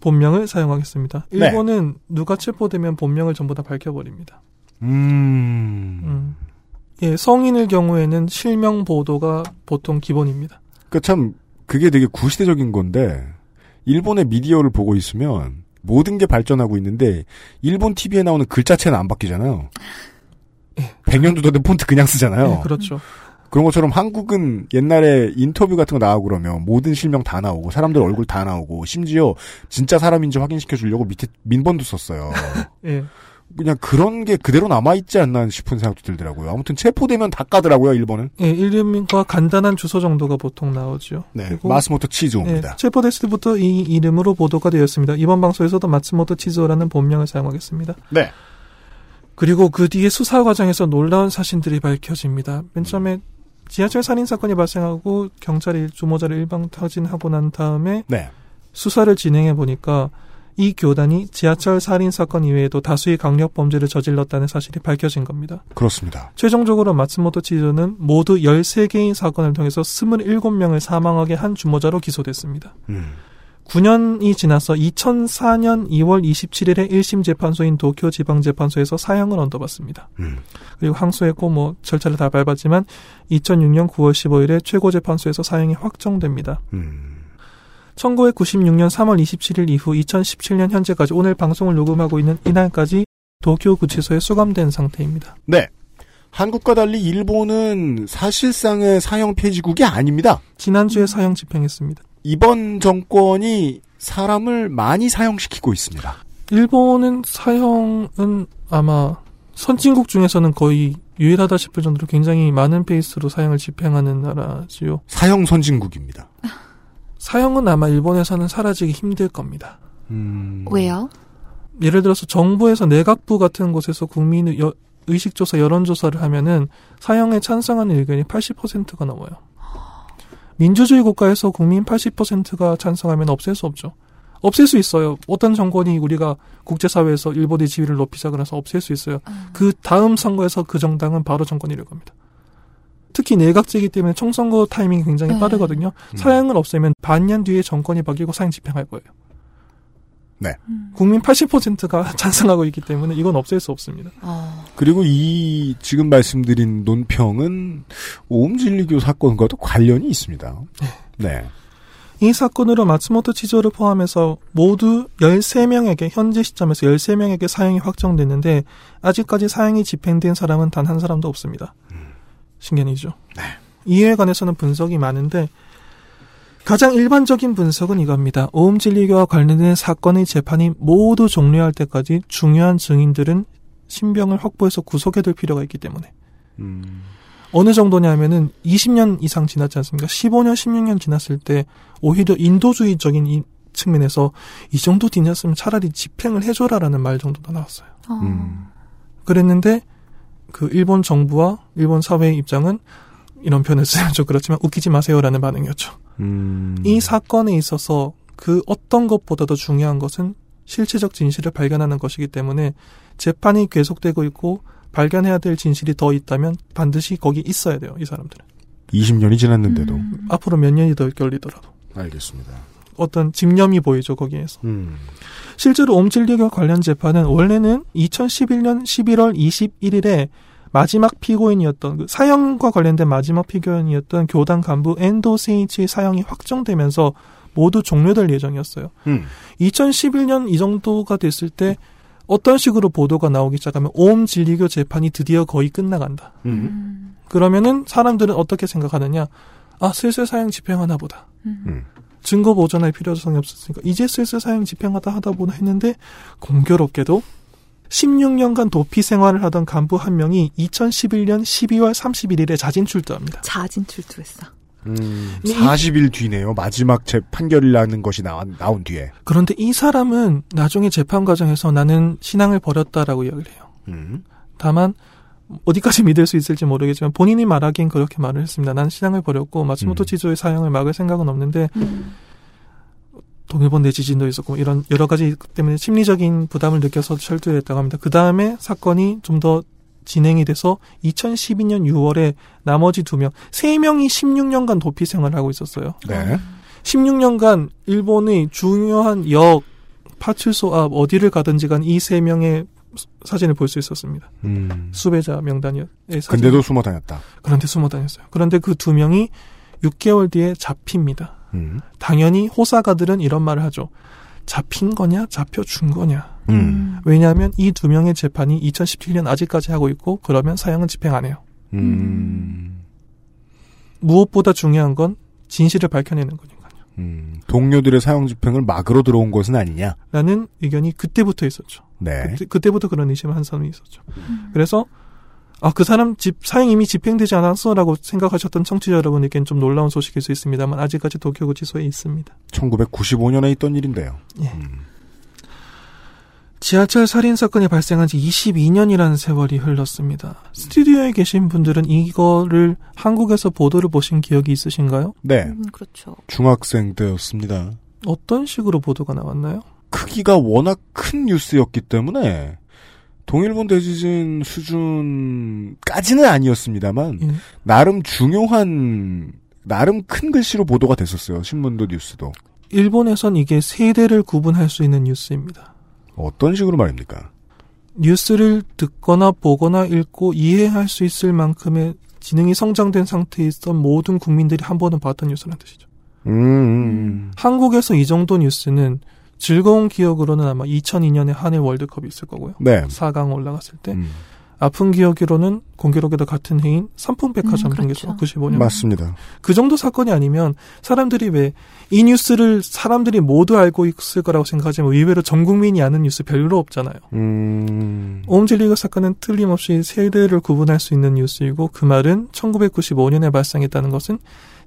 본명을 사용하겠습니다. 네. 일본은 누가 체포되면 본명을 전부 다 밝혀버립니다. 음. 음. 예, 성인일 경우에는 실명 보도가 보통 기본입니다. 그 참 그게 되게 구시대적인 건데 일본의 미디어를 보고 있으면 모든 게 발전하고 있는데 일본 TV에 나오는 글자체는 안 바뀌잖아요. 100년도 된 폰트 그냥 쓰잖아요. 예, 그렇죠. 그런 것처럼 한국은 옛날에 인터뷰 같은 거 나오고 그러면 모든 실명 다 나오고 사람들 얼굴 다 나오고 심지어 진짜 사람인지 확인시켜 주려고 밑에 민번도 썼어요. 예. 그냥 그런 게 그대로 남아있지 않나 싶은 생각도 들더라고요. 아무튼 체포되면 다 까더라고요, 일본은. 예, 이름과 간단한 주소 정도가 보통 나오죠. 네. 마스모토 치즈오입니다. 예, 체포됐을 때부터 이 이름으로 보도가 되었습니다. 이번 방송에서도 마츠모토 치즈오라는 본명을 사용하겠습니다. 네. 그리고 그 뒤에 수사 과정에서 놀라운 사실들이 밝혀집니다. 맨 처음에 지하철 살인 사건이 발생하고 경찰이 주모자를 일방 타진하고 난 다음에 네. 수사를 진행해 보니까 이 교단이 지하철 살인 사건 이외에도 다수의 강력 범죄를 저질렀다는 사실이 밝혀진 겁니다. 그렇습니다. 최종적으로 마츠모토 치즈는 모두 13개의 사건을 통해서 27명을 사망하게 한 주모자로 기소됐습니다. 음. 9년이 지나서 2004년 2월 27일에 1심 재판소인 도쿄 지방재판소에서 사형을 얻어봤습니다. 음. 그리고 항소했고 뭐 절차를 다 밟았지만 2006년 9월 15일에 최고재판소에서 사형이 확정됩니다. 음. 1996년 3월 27일 이후 2017년 현재까지 오늘 방송을 녹음하고 있는 이날까지 도쿄 구치소에 수감된 상태입니다. 네. 한국과 달리 일본은 사실상의 사형 폐지국이 아닙니다. 지난주에 사형 집행했습니다. 이번 정권이 사람을 많이 사형시키고 있습니다. 일본은 사형은 아마 선진국 중에서는 거의 유일하다 싶을 정도로 굉장히 많은 페이스로 사형을 집행하는 나라지요. 사형 선진국입니다. 사형은 아마 일본에서는 사라지기 힘들 겁니다. 음... 왜요? 예를 들어서 정부에서 내각부 같은 곳에서 국민 여, 의식조사, 여론조사를 하면은 사형에 찬성하는 의견이 80%가 넘어요. 민주주의 국가에서 국민 80%가 찬성하면 없앨 수 없죠. 없앨 수 있어요. 어떤 정권이 우리가 국제사회에서 일본의 지위를 높이자 그래서 없앨 수 있어요. 그 다음 선거에서 그 정당은 바로 정권이 될 겁니다. 특히 내각제이기 때문에 총선거 타이밍이 굉장히 네. 빠르거든요. 사형을 없애면 반년 뒤에 정권이 바뀌고 사형 집행할 거예요. 네. 국민 80%가 찬성하고 있기 때문에 이건 없앨 수 없습니다. 그리고 이 지금 말씀드린 논평은 오음진리교 사건과도 관련이 있습니다. 네. 이 사건으로 마츠모토 치조를 포함해서 모두 13명에게 현재 시점에서 13명에게 사형이 확정됐는데 아직까지 사형이 집행된 사람은 단 한 사람도 없습니다. 신기한이죠. 이에 관해서는 분석이 많은데 가장 일반적인 분석은 이겁니다. 오음 진리교와 관련된 사건의 재판이 모두 종료할 때까지 중요한 증인들은 신병을 확보해서 구속해둘 필요가 있기 때문에 음, 어느 정도냐면은 20년 이상 지났지 않습니까? 15년, 16년 지났을 때 오히려 인도주의적인 이 측면에서 이 정도 뒤녔으면 차라리 집행을 해줘라라는 말 정도도 나왔어요. 음. 그랬는데 그 일본 정부와 일본 사회의 입장은 이런 표현을 쓰면 좀 그렇지만 웃기지 마세요라는 반응이었죠. 음. 이 사건에 있어서 그 어떤 것보다도 중요한 것은 실체적 진실을 발견하는 것이기 때문에 재판이 계속되고 있고 발견해야 될 진실이 더 있다면 반드시 거기 있어야 돼요, 이 사람들은. 20년이 지났는데도. 앞으로 몇 년이 더 걸리더라도. 알겠습니다. 어떤 집념이 보이죠, 거기에서. 음. 실제로 옴질리교 관련 재판은 원래는 2011년 11월 21일에 마지막 피고인이었던 그 사형과 관련된 마지막 피고인이었던 교단 간부 엔도 세이치의 사형이 확정되면서 모두 종료될 예정이었어요. 음. 2011년 이 정도가 됐을 때 어떤 식으로 보도가 나오기 시작하면 옴 진리교 재판이 드디어 거의 끝나간다. 음. 그러면은 사람들은 어떻게 생각하느냐? 아 슬슬 사형 집행하나 보다. 음. 증거 보존할 필요성이 없었으니까 이제 슬슬 사형 집행하다 하다 보나 했는데 공교롭게도 16년간 도피 생활을 하던 간부 한 명이 2011년 12월 31일에 자진 출두합니다. 자진 출두했어. 음, 이- 40일 뒤네요. 마지막 재 판결이 나는 것이 나온, 나온 뒤에. 그런데 이 사람은 나중에 재판 과정에서 나는 신앙을 버렸다라고 이야기를 해요. 음. 다만 어디까지 믿을 수 있을지 모르겠지만 본인이 말하기엔 그렇게 말을 했습니다. 난 신앙을 버렸고 마츠모토 음. 치조의 사형을 막을 생각은 없는데 동일본 내 지진도 있었고 이런 여러 가지 때문에 심리적인 부담을 느껴서 철두했다고 합니다. 그 다음에 사건이 좀 더 진행이 돼서 2012년 6월에 나머지 두 명, 세 명이 16년간 도피 생활을 하고 있었어요. 네. 16년간 일본의 중요한 역, 파출소 앞 어디를 가든지 간 이 세 명의 사진을 볼 수 있었습니다. 음. 수배자 명단이요. 예. 근데도 숨어 다녔다. 그런데 숨어 다녔어요. 그런데 그 두 명이 6개월 뒤에 잡힙니다. 음. 당연히 호사가들은 이런 말을 하죠. 잡힌 거냐, 잡혀준 거냐. 음. 왜냐하면 이 두 명의 재판이 2017년 아직까지 하고 있고 그러면 사형은 집행 안 해요. 음. 무엇보다 중요한 건 진실을 밝혀내는 거니까요. 음. 동료들의 사형 집행을 막으로 들어온 것은 아니냐. 라는 의견이 그때부터 있었죠. 네. 그때, 그때부터 그런 의심을 한 사람이 있었죠. 그래서 아 그 사람 집 사형 이미 집행되지 않았어라고 생각하셨던 청취자 여러분에겐 좀 놀라운 소식일 수 있습니다만 아직까지 도쿄구치소에 있습니다. 1995년에 있던 일인데요. 예. 지하철 살인 사건이 발생한 지 22년이라는 세월이 흘렀습니다. 스튜디오에 계신 분들은 이거를 한국에서 보도를 보신 기억이 있으신가요? 네. 음, 그렇죠. 중학생 때였습니다. 어떤 식으로 보도가 나왔나요? 크기가 워낙 큰 뉴스였기 때문에 동일본 대지진 수준까지는 아니었습니다만 예. 나름 중요한 나름 큰 글씨로 보도가 됐었어요. 신문도 뉴스도. 일본에선 이게 세대를 구분할 수 있는 뉴스입니다. 어떤 식으로 말입니까? 뉴스를 듣거나 보거나 읽고 이해할 수 있을 만큼의 지능이 성장된 상태에 있던 모든 국민들이 한 번은 봤던 뉴스라는 뜻이죠. 음. 한국에서 이 정도 뉴스는 즐거운 기억으로는 아마 2002년에 한일 월드컵이 있을 거고요. 네. 4강 올라갔을 때. 음. 아픈 기억으로는 공교롭게도 같은 해인 삼풍백화점 음, 그렇죠. 95년. 맞습니다. 그 정도 사건이 아니면 사람들이 왜 이 뉴스를 사람들이 모두 알고 있을 거라고 생각하지만 의외로 전 국민이 아는 뉴스 별로 없잖아요. 음. 옴진리교 사건은 틀림없이 세대를 구분할 수 있는 뉴스이고 그 말은 1995년에 발생했다는 것은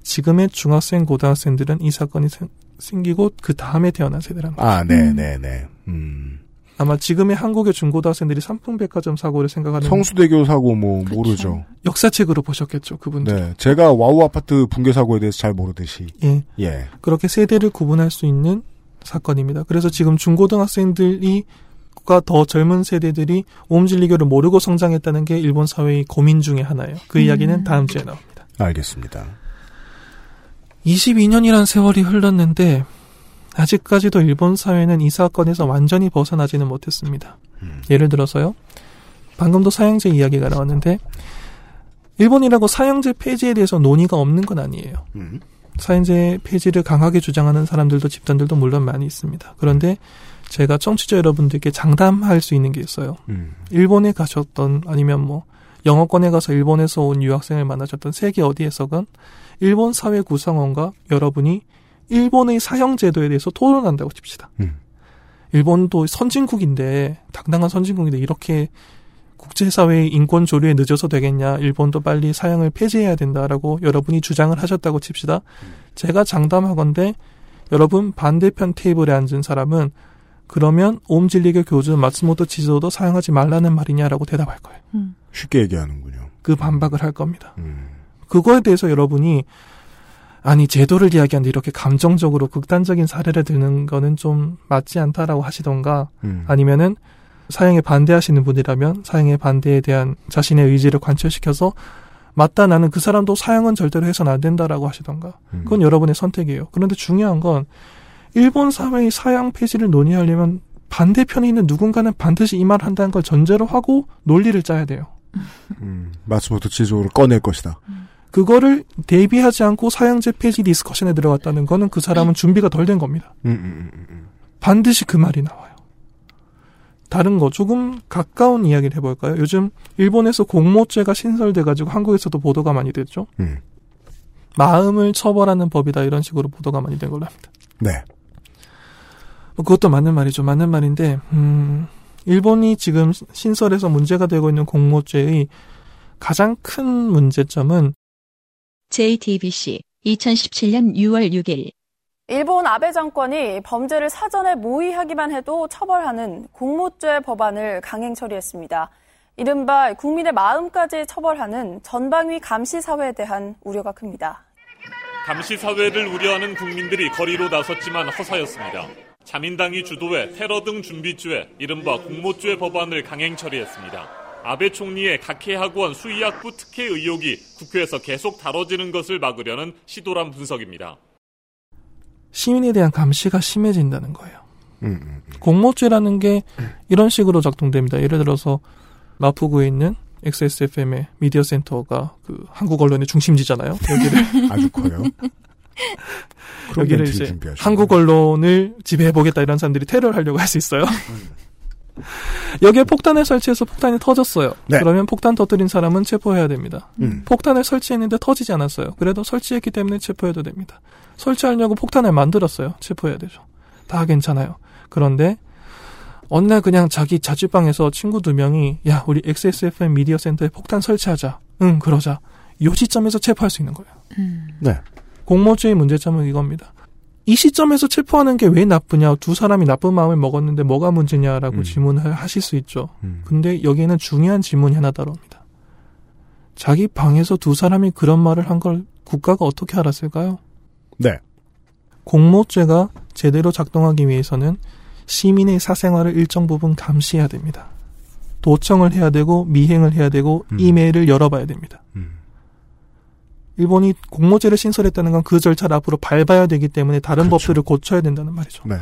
지금의 중학생, 고등학생들은 이 사건이 생- 생기고 그 다음에 태어난 세대라는 거죠. 아, 네, 네, 네. 음. 아마 지금의 한국의 중고등학생들이 삼풍백화점 사고를 생각하는 성수대교 사고 뭐 모르죠. 역사책으로 보셨겠죠, 그분들. 네. 제가 와우 아파트 붕괴 사고에 대해서 잘 모르듯이. 예. 예. 그렇게 세대를 구분할 수 있는 사건입니다. 그래서 지금 중고등학생들이 더 젊은 세대들이 오음질리교를 모르고 성장했다는 게 일본 사회의 고민 중의 하나예요. 그 이야기는 다음 주에 나옵니다. 알겠습니다. 22년이란 세월이 흘렀는데 아직까지도 일본 사회는 이 사건에서 완전히 벗어나지는 못했습니다. 예를 들어서요. 방금도 사형제 이야기가 나왔는데 일본이라고 사형제 폐지에 대해서 논의가 없는 건 아니에요. 음. 사형제 폐지를 강하게 주장하는 사람들도 집단들도 물론 많이 있습니다. 그런데 제가 청취자 여러분들께 장담할 수 있는 게 있어요. 음. 일본에 가셨던 아니면 뭐 영어권에 가서 일본에서 온 유학생을 만나셨던 세계 어디에서건 일본 사회 구성원과 여러분이 일본의 사형 제도에 대해서 토론한다고 칩시다. 음. 일본도 선진국인데 당당한 선진국인데 이렇게 국제사회의 인권 조류에 늦어서 되겠냐? 일본도 빨리 사형을 폐지해야 된다라고 여러분이 주장을 하셨다고 칩시다. 제가 장담하건대 여러분 반대편 테이블에 앉은 사람은 그러면 옴질리교 교주 마츠모토 치즈오도 사용하지 말라는 말이냐라고 대답할 거예요. 쉽게 얘기하는군요. 그 반박을 할 겁니다. 음. 그거에 대해서 여러분이 아니 제도를 이야기하는데 이렇게 감정적으로 극단적인 사례를 드는 거는 좀 맞지 않다라고 하시던가 음. 아니면은 사형에 반대하시는 분이라면 사형의 반대에 대한 자신의 의지를 관철시켜서 맞다 나는 그 사람도 사형은 절대로 해서는 안 된다라고 하시던가 음. 그건 여러분의 선택이에요. 그런데 중요한 건 일본 사회의 사형 폐지를 논의하려면 반대편에 있는 누군가는 반드시 이 말을 한다는 걸 전제로 하고 논리를 짜야 돼요. 음. 마츠모토 치즈오를 꺼낼 것이다. 그거를 대비하지 않고 사형제 폐지 discussion에 들어갔다는 거는 그 사람은 준비가 덜 된 겁니다. 음, 음, 음, 음. 반드시 그 말이 나와요. 다른 거 조금 가까운 이야기를 해볼까요? 요즘 일본에서 공모죄가 신설돼가지고 한국에서도 보도가 많이 됐죠. 음. 마음을 처벌하는 법이다 이런 식으로 보도가 많이 된 걸로 합니다. 네. 뭐 그것도 맞는 말이죠. 맞는 말인데 음, 일본이 지금 신설해서 문제가 되고 있는 공모죄의 가장 큰 문제점은 JTBC 2017년 6월 6일 일본 아베 정권이 범죄를 사전에 모의하기만 해도 처벌하는 공모죄 법안을 강행 처리했습니다. 이른바 국민의 마음까지 처벌하는 전방위 감시 사회에 대한 우려가 큽니다. 감시 사회를 우려하는 국민들이 거리로 나섰지만 허사였습니다. 자민당이 주도해 테러 등 준비죄, 이른바 공모죄 법안을 강행 처리했습니다. 아베 총리의 각해학원 수의학부 특혜 의혹이 국회에서 계속 다뤄지는 것을 막으려는 시도란 분석입니다. 시민에 대한 감시가 심해진다는 거예요. 음, 음. 공모죄라는 게 이런 식으로 작동됩니다. 예를 들어서 마푸구에 있는 XSFM의 미디어 센터가 그 한국 언론의 중심지잖아요. 여기를 아주 커요. 여기를 이제. 한국 언론을 지배해 보겠다 이런 사람들이 테러를 하려고 할 수 있어요. 여기에 폭탄을 설치해서 폭탄이 터졌어요. 네. 그러면 폭탄 터뜨린 사람은 체포해야 됩니다. 음. 폭탄을 설치했는데 터지지 않았어요. 그래도 설치했기 때문에 체포해도 됩니다. 설치하려고 폭탄을 만들었어요. 체포해야 되죠. 다 괜찮아요. 그런데 어느 날 그냥 자기 자취방에서 친구 두 명이 야 우리 XSFM 미디어 센터에 폭탄 설치하자. 응 그러자. 요 시점에서 체포할 수 있는 거예요. 네. 공모죄의 문제점은 이겁니다. 이 시점에서 체포하는 게 왜 나쁘냐, 두 사람이 나쁜 마음을 먹었는데 뭐가 문제냐라고 음. 질문을 하실 수 있죠. 음. 근데 여기에는 중요한 질문이 하나 따라옵니다. 자기 방에서 두 사람이 그런 말을 한 걸 국가가 어떻게 알았을까요? 네. 공모죄가 제대로 작동하기 위해서는 시민의 사생활을 일정 부분 감시해야 됩니다. 도청을 해야 되고 미행을 해야 되고 음. 이메일을 열어봐야 됩니다. 음. 일본이 공모죄를 신설했다는 건 그 절차를 앞으로 밟아야 되기 때문에 다른 그렇죠. 법들을 고쳐야 된다는 말이죠. 네.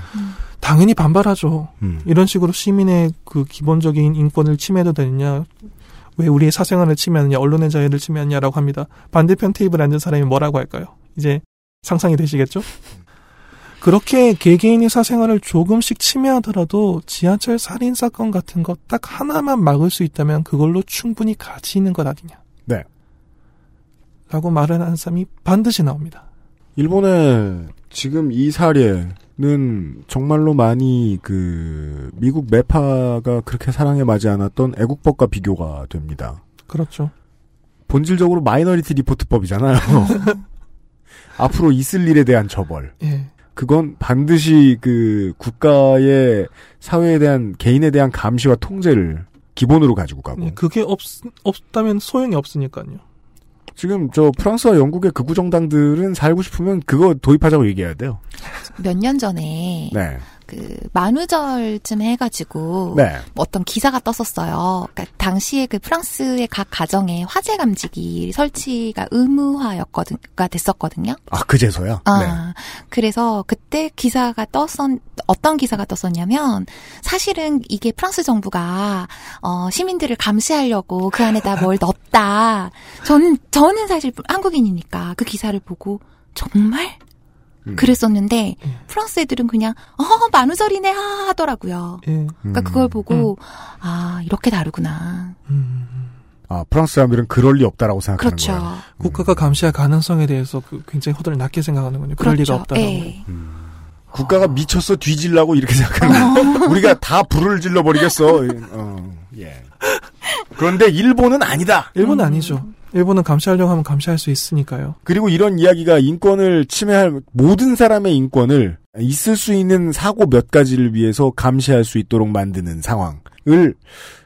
당연히 반발하죠. 음. 이런 식으로 시민의 그 기본적인 인권을 침해도 되느냐, 왜 우리의 사생활을 침해하느냐, 언론의 자유를 침해하느냐라고 합니다. 반대편 테이블에 앉은 사람이 뭐라고 할까요? 이제 상상이 되시겠죠? 그렇게 개개인의 사생활을 조금씩 침해하더라도 지하철 살인 사건 같은 거딱 하나만 막을 수 있다면 그걸로 충분히 가치 있는 것 아니냐. 네. 라고 말을 하는 사람이 반드시 나옵니다. 일본의 지금 이 사례는 정말로 많이 그 미국 매파가 그렇게 사랑에 맞지 않았던 애국법과 비교가 됩니다. 그렇죠. 본질적으로 마이너리티 리포트법이잖아요. 앞으로 있을 일에 대한 처벌. 예. 그건 반드시 그 국가의 사회에 대한 개인에 대한 감시와 통제를 기본으로 가지고 가고. 예, 그게 없, 없다면 소용이 없으니까요. 지금 저 프랑스와 영국의 극우 정당들은 살고 싶으면 그거 도입하자고 얘기해야 돼요. 몇 년 전에 네. 그 만우절쯤 해가지고 네. 어떤 기사가 떴었어요. 그러니까 당시에 그 프랑스의 각 가정에 화재 감지기 설치가 의무화였거든 가 됐었거든요. 아 그제서야. 아, 네. 그래서 그때 기사가 떴었, 어떤 기사가 떴었냐면, 사실은 이게 프랑스 정부가, 어, 시민들을 감시하려고 그 안에다 뭘 넣었다. 저는, 저는 사실 한국인이니까 그 기사를 보고, 정말? 음. 그랬었는데, 프랑스 애들은 그냥, 어, 만우절이네, 하, 하더라고요. 예. 그러니까 음. 그걸 보고, 아, 이렇게 다르구나. 아 프랑스 사람들은 그럴 리 없다라고 생각하는 그렇죠. 거예요. 국가가 감시할 가능성에 대해서 그 굉장히 허들을 낮게 생각하는군요. 그럴 그렇죠. 리가 없다라고. 예. 국가가 미쳤어 뒤질라고 이렇게 생각하는 거예요. 우리가 다 불을 질러 버리겠어. 어, 예. 그런데 일본은 아니다. 일본 은 아니죠. 일본은 감시하려고 하면 감시할 수 있으니까요. 그리고 이런 이야기가 인권을 침해할 모든 사람의 인권을 있을 수 있는 사고 몇 가지를 위해서 감시할 수 있도록 만드는 상황을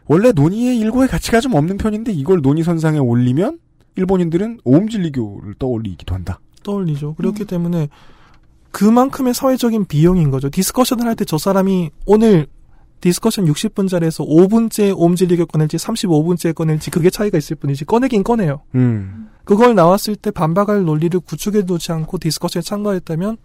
원래 논의의 일고의 가치가 좀 없는 편인데 이걸 논의선상에 올리면 일본인들은 옴진리교를 떠올리기도 한다. 떠올리죠. 그렇기 때문에 그만큼의 사회적인 비용인 거죠. discussion을 할 때 저 사람이 오늘 discussion 60분짜리에서 5분째 옴진리교 꺼낼지 35분째 꺼낼지 그게 차이가 있을 뿐이지 꺼내긴 꺼내요. 음. 그걸 나왔을 때 반박할 논리를 구축해 두지 않고 discussion에 참가했다면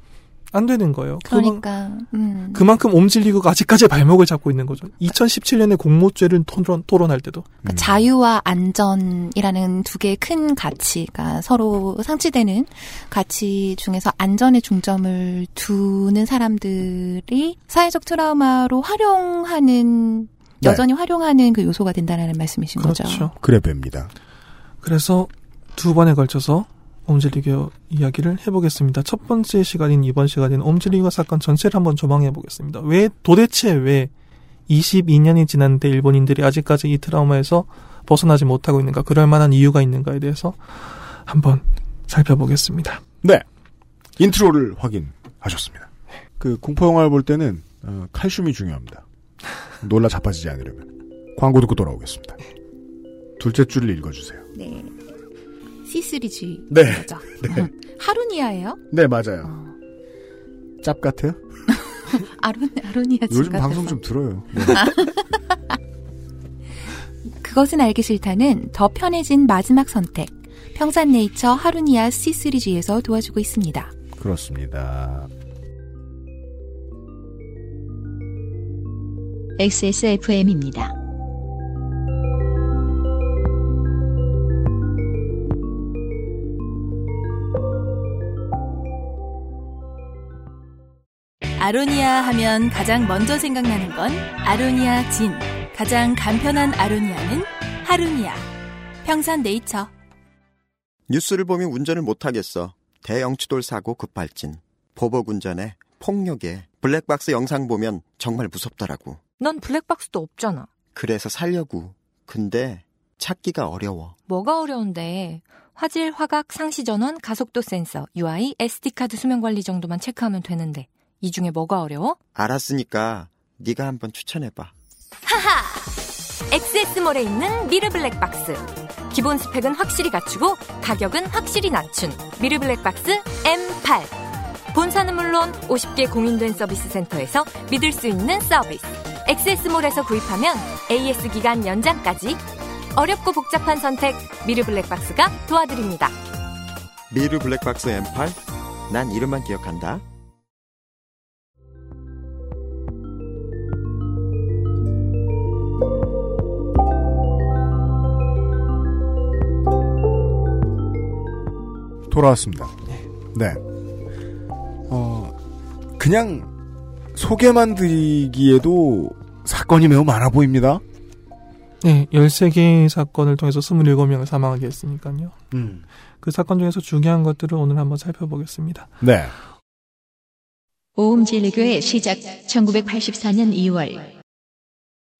안 되는 거예요. 그러니까, 음. 그만큼 옴진리교가 아직까지 발목을 잡고 있는 거죠. 2017년에 공모죄를 토론, 토론할 때도. 그러니까 자유와 안전이라는 두 개의 큰 가치가 서로 상치되는 가치 중에서 안전에 중점을 두는 사람들이 사회적 트라우마로 활용하는 네. 여전히 활용하는 그 요소가 된다는 말씀이신 거죠. 그렇죠. 그래 봅니다. 그래서 두 번에 걸쳐서 옴질리교 이야기를 해보겠습니다. 첫 번째 시간인 이번 시간인 옴질리교 사건 전체를 한번 조망해 보겠습니다. 왜 도대체 왜 22년이 지났는데 일본인들이 아직까지 이 트라우마에서 벗어나지 못하고 있는가? 그럴 만한 이유가 있는가에 대해서 한번 살펴보겠습니다. 네. 인트로를 확인하셨습니다. 그 공포 영화를 볼 때는 어, 칼슘이 중요합니다. 놀라 자빠지지 않으려면 광고 듣고 돌아오겠습니다. 둘째 줄을 읽어주세요. 네. C3G. 네. 거죠. 네. 하루니아예요? 네 맞아요. 짭 같아요? 아론 아로니아 요즘. 방송 좀 들어요. 네. 그것은 알기 싫다는 더 편해진 마지막 선택. 평산네이처 하루니아 C3G에서 도와주고 있습니다. 그렇습니다. XSFM입니다. 아로니아 하면 가장 먼저 생각나는 건 아로니아 진. 가장 간편한 아로니아는 하루니아. 평산네이처. 뉴스를 보면 운전을 못하겠어. 대형치돌 사고 급발진. 보복 운전에 폭력에 블랙박스 영상 보면 정말 무섭더라고. 넌 블랙박스도 없잖아. 그래서 살려고. 근데 찾기가 어려워. 뭐가 어려운데? 화질, 화각, 상시 전원, 가속도 센서, UI, SD카드 수명 관리 정도만 체크하면 되는데 이 중에 뭐가 어려워? 알았으니까 네가 한번 추천해봐. 하하! XS몰에 있는 미르 블랙박스. 기본 스펙은 확실히 갖추고 가격은 확실히 낮춘 미르 블랙박스 M8. 본사는 물론 50개 공인된 서비스 센터에서 믿을 수 있는 서비스. XS몰에서 구입하면 AS 기간 연장까지 어렵고 복잡한 선택 미르 블랙박스가 도와드립니다. 미르 블랙박스 M8? 난 이름만 기억한다. 돌아왔습니다. 네. 그냥 소개만 드리기에도 사건이 매우 많아 보입니다. 네, 13개의 사건을 통해서 27명을 사망하게 했으니까요. 음. 그 사건 중에서 중요한 것들을 오늘 한번 살펴보겠습니다. 네. 오음진리교의 시작 1984년 2월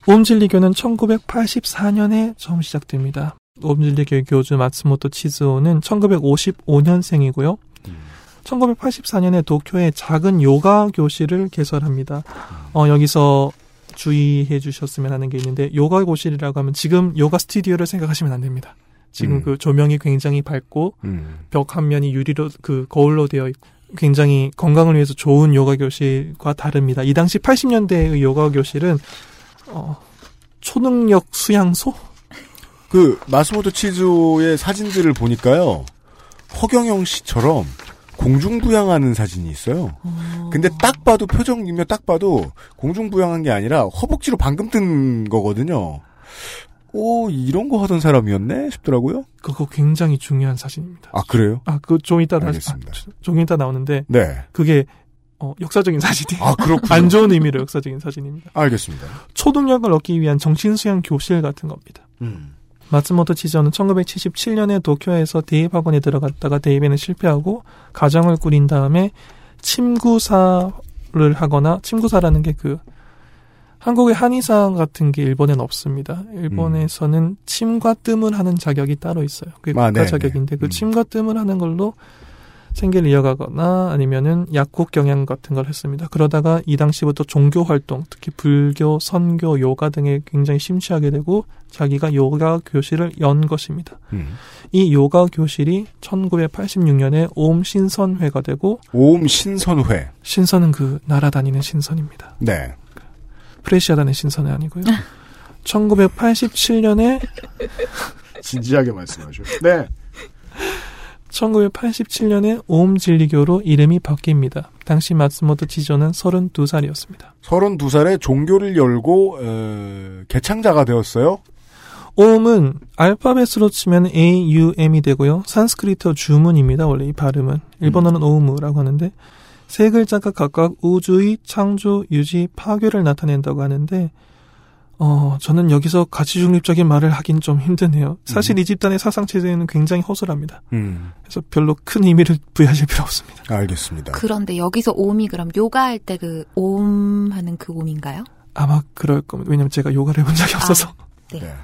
오음진리교는 1984년에 처음 시작됩니다. 오음진리교의 교주 마츠모토 치즈오는 1955년생이고요. 1984년에 도쿄에 작은 요가 교실을 개설합니다. 어, 여기서 주의해 주셨으면 하는 게 있는데 요가 교실이라고 하면 지금 요가 스튜디오를 생각하시면 안 됩니다. 지금 음. 그 조명이 굉장히 밝고 음. 벽한 면이 유리로 그 거울로 되어 있고 굉장히 건강을 위해서 좋은 요가 교실과 다릅니다. 이 당시 80년대의 요가 교실은 어, 초능력 수양소? 그 마스모토 치즈오의 사진들을 보니까요. 허경영 씨처럼 공중부양하는 사진이 있어요. 근데 딱 봐도 표정이며 딱 봐도 공중부양한 게 아니라 허벅지로 방금 뜬 거거든요. 오 이런 거 하던 사람이었네 싶더라고요. 그거 굉장히 중요한 사진입니다. 아 그래요? 아, 그 좀 이따 알겠습니다. 아, 좀 이따 나오는데 네. 그게 어, 역사적인 사진이에요. 아, 그렇군요. 안 좋은 의미로 역사적인 사진입니다. 알겠습니다. 초능력을 얻기 위한 정신수양 교실 같은 겁니다. 음. 마츠모토 치즈오는 1977년에 도쿄에서 대입학원에 들어갔다가 대입에는 실패하고 가정을 꾸린 다음에 침구사를 하거나 침구사라는 게 그 한국의 한의사 같은 게 일본엔 없습니다. 일본에서는 침과 뜸을 하는 자격이 따로 있어요. 그게 아, 국가 네, 자격인데 그 침과 뜸을 하는 걸로 생계를 이어가거나 아니면은 약국 경영 같은 걸 했습니다. 그러다가 이 당시부터 종교 활동, 특히 불교, 선교, 요가 등에 굉장히 심취하게 되고 자기가 요가 교실을 연 것입니다. 음. 이 요가 교실이 1986년에 오음 신선회가 되고 오음 신선회. 신선은 그 날아다니는 신선입니다. 네. 프레시아다는 신선이 아니고요. 1987년에 진지하게 말씀하셔. 네. 1987년에 오음 진리교로 이름이 바뀝니다. 당시 마츠모토 치조는 32살이었습니다. 32살에 종교를 열고 어, 개창자가 되었어요. 오음은 알파벳으로 치면 A, U, M이 되고요. 산스크리트 주문입니다. 원래 이 발음은. 일본어는 오음우라고 하는데 세 글자가 각각 우주의 창조, 유지, 파괴를 나타낸다고 하는데 어, 저는 여기서 가치 중립적인 말을 하긴 좀 힘드네요. 사실 이 집단의 사상 체제는 굉장히 허술합니다. 음. 그래서 별로 큰 의미를 부여하실 필요 없습니다. 알겠습니다. 그런데 여기서 옴이 그럼 요가할 때 그 옴 하는 그 옴인가요? 아마 그럴 겁니다. 왜냐면 제가 요가를 해본 적이 없어서. 네. 네.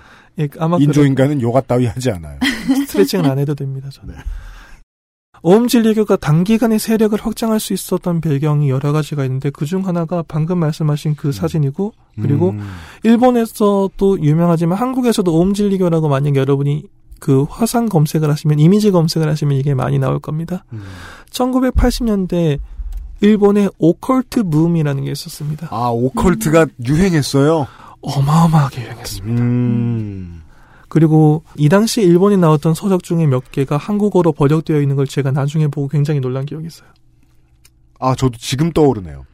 예, 아마 인조인간은 요가 따위 하지 않아요. 스트레칭은 안 해도 됩니다. 저는. 오음 진리교가 단기간에 세력을 확장할 수 있었던 배경이 여러 가지가 있는데 그중 하나가 방금 말씀하신 그 사진이고 그리고 음. 일본에서도 유명하지만 한국에서도 오음 진리교라고 만약 여러분이 그 화상 검색을 하시면 이미지 검색을 하시면 이게 많이 나올 겁니다. 1980년대 일본의 오컬트 붐이라는 게 있었습니다. 아 오컬트가 유행했어요. 어마어마하게 유행했습니다. 음. 그리고 이 당시 일본에 나왔던 서적 중에 몇 개가 한국어로 번역되어 있는 걸 제가 나중에 보고 굉장히 놀란 기억이 있어요. 아 저도 지금 떠오르네요.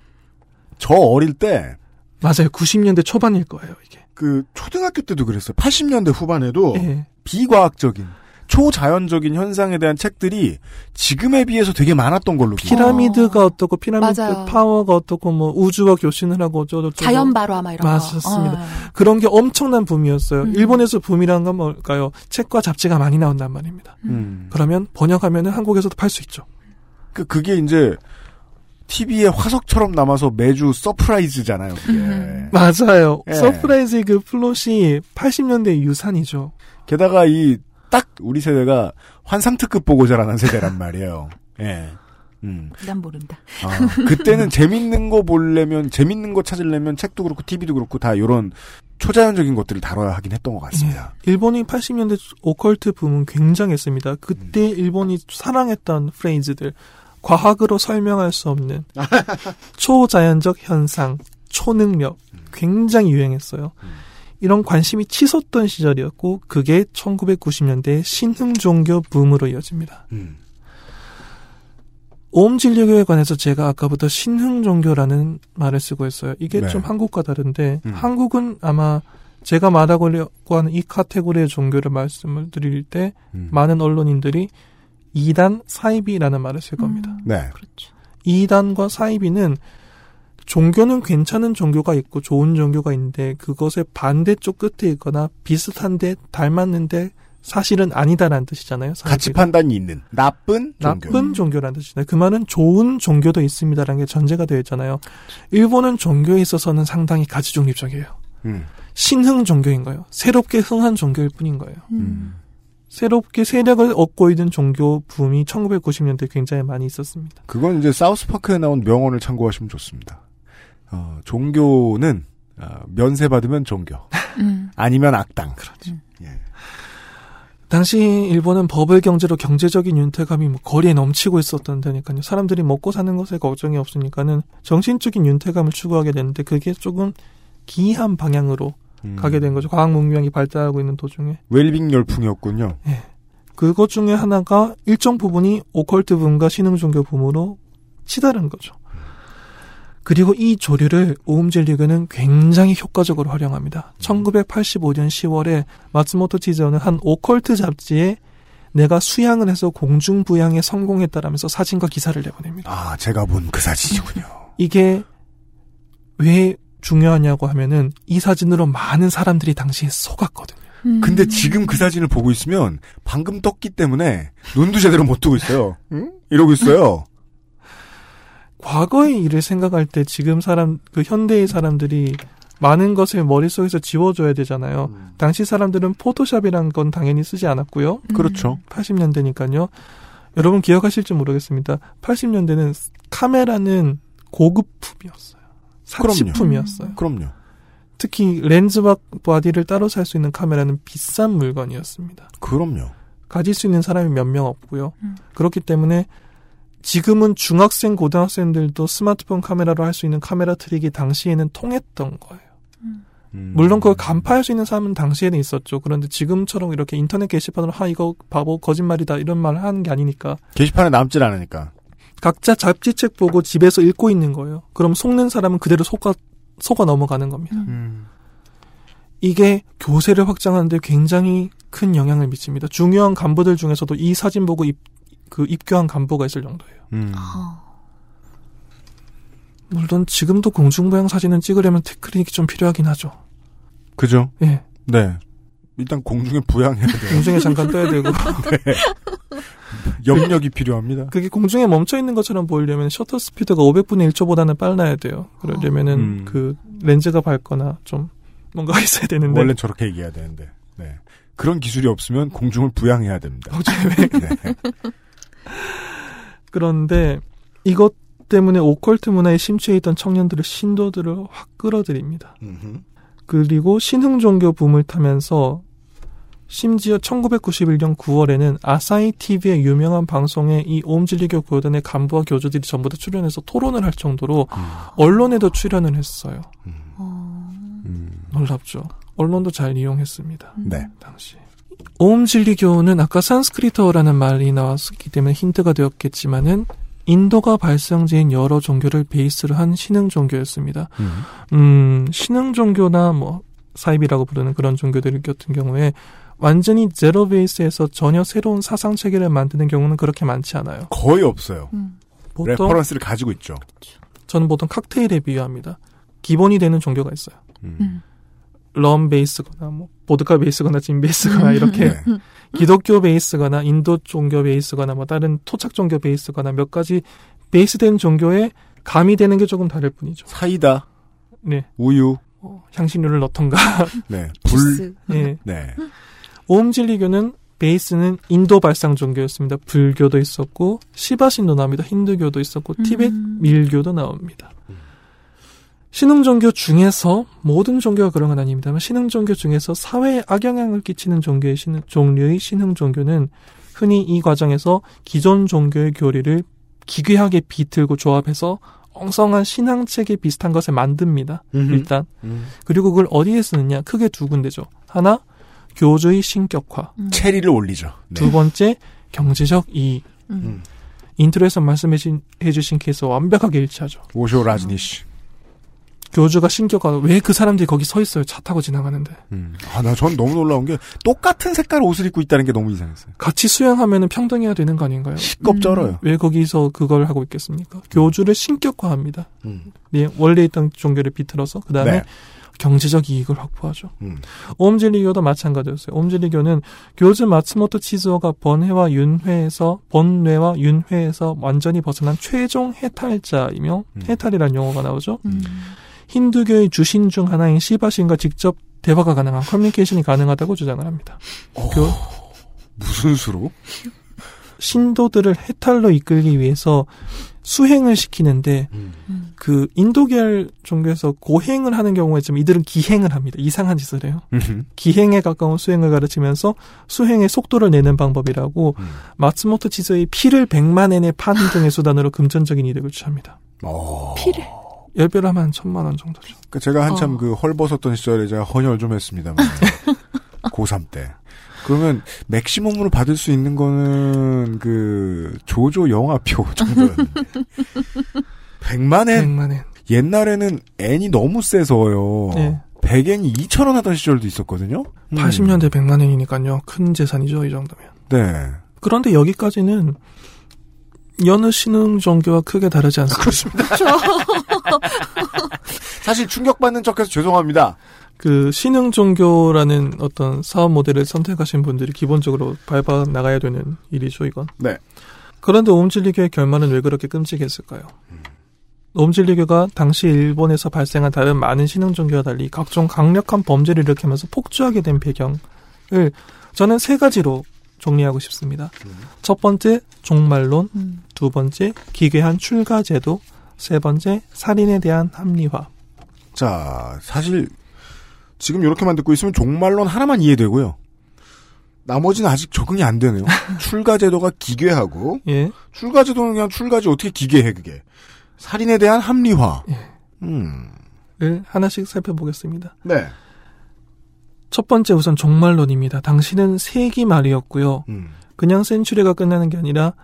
저 어릴 때 맞아요. 90년대 초반일 거예요, 이게. 그 초등학교 때도 그랬어요. 80년대 후반에도 예. 비과학적인 초자연적인 현상에 대한 책들이 지금에 비해서 되게 많았던 걸로. 피라미드가 어 떻고 피라미드 맞아요. 파워가 어떻고 뭐 우주와 교신을 하고 어쩌고 저쩌고 자연 발화마 이런 거. 맞습니다. 어. 그런 게 엄청난 붐이었어요. 음. 일본에서 붐이란 건 뭘까요? 책과 잡지가 많이 나온단 말입니다. 음. 그러면 번역하면은 한국에서도 팔 수 있죠. 그 그게 이제 TV에 화석처럼 남아서 매주 서프라이즈잖아요. 그게. 맞아요. 예. 서프라이즈 그 플롯이 80년대 유산이죠. 게다가 이 딱 우리 세대가 환상특급 보고 자라난 세대란 말이에요. 예. 음. 난 모른다. 아, 그때는 재밌는 거 보려면 재밌는 거 찾으려면 책도 그렇고 TV도 그렇고 다 이런 초자연적인 것들을 다뤄야 하긴 했던 것 같습니다. 일본이 80년대 오컬트 붐은 굉장했습니다. 그때 일본이 사랑했던 프레이즈들, 과학으로 설명할 수 없는 초자연적 현상, 초능력, 굉장히 유행했어요. 이런 관심이 치솟던 시절이었고, 그게 1990년대 신흥 종교 붐으로 이어집니다. 음. 오음 진리교에 관해서 제가 아까부터 신흥 종교라는 말을 쓰고 있어요. 이게 네. 좀 한국과 다른데 음. 한국은 아마 제가 말하려고 하는 이 카테고리의 종교를 말씀을 드릴 때 음. 많은 언론인들이 이단 사이비라는 말을 쓸 겁니다. 네. 이단과 사이비는 종교는 괜찮은 종교가 있고 좋은 종교가 있는데 그것의 반대쪽 끝에 있거나 비슷한데 닮았는데 사실은 아니다라는 뜻이잖아요. 가치 판단이 있는 나쁜 종교. 나쁜 종교라는 뜻이잖아요. 그 말은 좋은 종교도 있습니다라는 게 전제가 되어 있잖아요. 일본은 종교에 있어서는 상당히 가치 중립적이에요. 음. 신흥 종교인 거예요. 새롭게 흥한 종교일 뿐인 거예요. 음. 새롭게 세력을 얻고 있는 종교 붐이 1990년대 굉장히 많이 있었습니다. 그건 이제 사우스파크에 나온 명언을 참고하시면 좋습니다. 어, 종교는 어, 면세받으면 종교. 음. 아니면 악당. 그렇죠. 당시 일본은 버블 경제로 경제적인 윤택감이 뭐 거리에 넘치고 있었던 데니까요. 사람들이 먹고 사는 것에 걱정이 없으니까는 정신적인 윤택감을 추구하게 되는데 그게 조금 기이한 방향으로 음. 가게 된 거죠. 과학 문명이 발달하고 있는 도중에. 웰빙 열풍이었군요. 그것 중에 하나가 일정 부분이 오컬트 붐과 신흥 종교 붐으로 치달은 거죠. 그리고 이 조류를 오음젤리그는 굉장히 효과적으로 활용합니다. 1985년 10월에 마츠모토 치즈오는 한 오컬트 잡지에 내가 수양을 해서 공중 부양에 성공했다라면서 사진과 기사를 내보냅니다. 아, 제가 본 그 사진이군요. 이게 왜 중요하냐고 하면은 이 사진으로 많은 사람들이 당시에 속았거든요. 근데 지금 그 사진을 보고 있으면 방금 떴기 때문에 눈도 제대로 못 뜨고 있어요. 응? 이러고 있어요. 과거의 일을 생각할 때 지금 사람 그 현대의 사람들이 많은 것을 머릿속에서 지워줘야 되잖아요. 당시 사람들은 포토샵이란 건 당연히 쓰지 않았고요. 그렇죠. 80년대니까요. 여러분 기억하실지 모르겠습니다. 80년대는 카메라는 고급품이었어요. 사치품이었어요. 그럼요. 특히 렌즈박 바디를 따로 살 수 있는 카메라는 비싼 물건이었습니다. 그럼요. 가질 수 있는 사람이 몇 명 없고요. 그렇기 때문에 지금은 중학생, 고등학생들도 스마트폰 카메라로 할 수 있는 카메라 트릭이 당시에는 통했던 거예요. 음. 물론 그걸 간파할 수 있는 사람은 당시에는 있었죠. 그런데 지금처럼 이렇게 인터넷 게시판으로 하 이거 바보 거짓말이다 이런 말을 하는 게 아니니까 게시판에 남질 않으니까. 각자 잡지책 보고 집에서 읽고 있는 거예요. 그럼 속는 사람은 그대로 속아 속아 넘어가는 겁니다. 음. 이게 교세를 확장하는데 굉장히 큰 영향을 미칩니다. 중요한 간부들 중에서도 이 사진 보고 입, 그 입교한 간부가 있을 정도예요. 음. 물론 지금도 공중부양 사진은 찍으려면 테크닉이 좀 필요하긴 하죠. 그죠? 예. 네. 일단 공중에 부양해야 돼요. 공중에 잠깐 떠야 되고. 네. 염력이 필요합니다. 그게 공중에 멈춰 있는 것처럼 보이려면 셔터 스피드가 500분의 1초보다는 빨라야 돼요. 그러려면은 음. 그 렌즈가 밝거나 좀 뭔가 있어야 되는데. 원래 저렇게 얘기해야 되는데. 네. 그런 기술이 없으면 공중을 부양해야 됩니다. 네. 그런데 이것 때문에 오컬트 문화에 심취해 있던 청년들을 신도들을 확 끌어들입니다. 그리고 신흥 종교 붐을 타면서 심지어 1991년 9월에는 아사히 TV의 유명한 방송에 이 옴질리교 교단의 간부와 교주들이 전부 다 출연해서 토론을 할 정도로 언론에도 출연을 했어요. 놀랍죠. 언론도 잘 이용했습니다. 네. 당시. 옴진리교는 아까 산스크리트어라는 말이 나왔기 때문에 힌트가 되었겠지만은 인도가 발상지인 여러 종교를 베이스로 한 신흥 종교였습니다. 음, 신흥 종교나 뭐 사이비라고 부르는 그런 종교들 같은 경우에 완전히 제로 베이스에서 전혀 새로운 사상 체계를 만드는 경우는 그렇게 많지 않아요. 거의 없어요. 보통 reference를 가지고 있죠. 저는 보통 칵테일에 비유합니다. 기본이 되는 종교가 있어요. 럼 베이스거나 뭐 보드카 베이스거나 진 베이스거나 이렇게 네. 기독교 베이스거나 인도 종교 베이스거나 뭐 다른 토착 종교 베이스거나 몇 가지 베이스된 종교에 가미되는 게 조금 다를 뿐이죠. 사이다, 네. 우유, 향신료를 넣던가. 네, 불, 예. 네. 오음 진리교는 베이스는 인도 발상 종교였습니다. 불교도 있었고 시바 신도 나옵니다. 힌두교도 있었고 티베트 밀교도 나옵니다. 신흥 종교 중에서 모든 종교가 그런 건 아닙니다만 신흥 종교 중에서 사회에 악영향을 끼치는 종교의 신흥, 종류의 신흥 종교는 흔히 이 과정에서 기존 종교의 교리를 기괴하게 비틀고 조합해서 엉성한 신앙체계 비슷한 것을 만듭니다. 일단 그리고 그걸 어디에 쓰느냐 크게 두 군데죠. 하나 교주의 신격화. 체리를 올리죠. 네. 두 번째 경제적 이익. 음. intro에서 말씀해 주신 케이스와 완벽하게 일치하죠. 오쇼 라즈니시. 교주가 신격화 왜그 사람들이 거기 서 있어요 차 타고 지나가는데 음. 아, 나 전 너무 놀라운 게 똑같은 색깔 옷을 입고 있다는 게 너무 이상했어요. 같이 수행하면은 평등해야 되는 거 아닌가요? 식겁 쩔어요. 왜 거기서 그걸 하고 있겠습니까? 교주를 신격화합니다. 음. 네, 원래 있던 종교를 비틀어서 그 다음에 네. 경제적 이익을 확보하죠. 음. 옴질리교도 마찬가지였어요. 옴질리교는 교주 마츠모토 치즈오가 번회와 윤회에서 번뇌와 윤회에서 완전히 벗어난 최종 해탈자이며 음. 해탈이라는 용어가 나오죠. 힌두교의 주신 중 하나인 시바신과 직접 대화가 가능한 커뮤니케이션이 가능하다고 주장을 합니다. 교- 무슨 수로? 신도들을 해탈로 이끌기 위해서 수행을 시키는데 그 인도계열 종교에서 고행을 하는 경우에 좀 이들은 기행을 합니다. 이상한 짓을 해요. 기행에 가까운 수행을 가르치면서 수행의 속도를 내는 방법이라고 마츠모토 치즈오의 피를 100만 엔에 파는 등의 수단으로 금전적인 이득을 취합니다. 피를? 열배라면 천만 원 정도죠. 그 제가 한참 어. 그 헐벗었던 시절에 제가 헌혈 좀 했습니다만 고3 때. 그러면 maximum으로 받을 수 있는 거는 그 조조 영화표 정도였는데 100만 엔. 100만 엔. 옛날에는 N이 너무 세서요. 네. 100엔이 2천 원 하던 시절도 있었거든요. 음. 80년대 100만 엔이니까요. 큰 재산이죠, 이 정도면. 네. 그런데 여기까지는 여느 신흥 종교와 크게 다르지 않습니다. 사실 충격받는 척해서 죄송합니다. 그 신흥 종교라는 어떤 사업 모델을 선택하신 분들이 기본적으로 밟아 나가야 되는 일이죠, 이건. 네. 그런데 옴질리교의 결말은 왜 그렇게 끔찍했을까요? 옴질리교가 당시 일본에서 발생한 다른 많은 신흥 종교와 달리 각종 강력한 범죄를 일으키면서 폭주하게 된 배경을 저는 세 가지로 정리하고 싶습니다. 첫 번째 종말론, 두 번째 기괴한 출가 제도, 세 번째 살인에 대한 합리화. 자, 사실 지금 이렇게만 듣고 있으면 종말론 하나만 이해되고요. 나머지는 아직 적응이 안 되네요. 출가 제도가 기괴하고 예. 출가 제도는 그냥 출가지 어떻게 기괴해 그게. 살인에 대한 합리화. 음. 를 하나씩 살펴보겠습니다. 네. 첫 번째 우선 종말론입니다. 당시는 세기 말이었고요. 음. 그냥 센츄리가 끝나는 게 아니라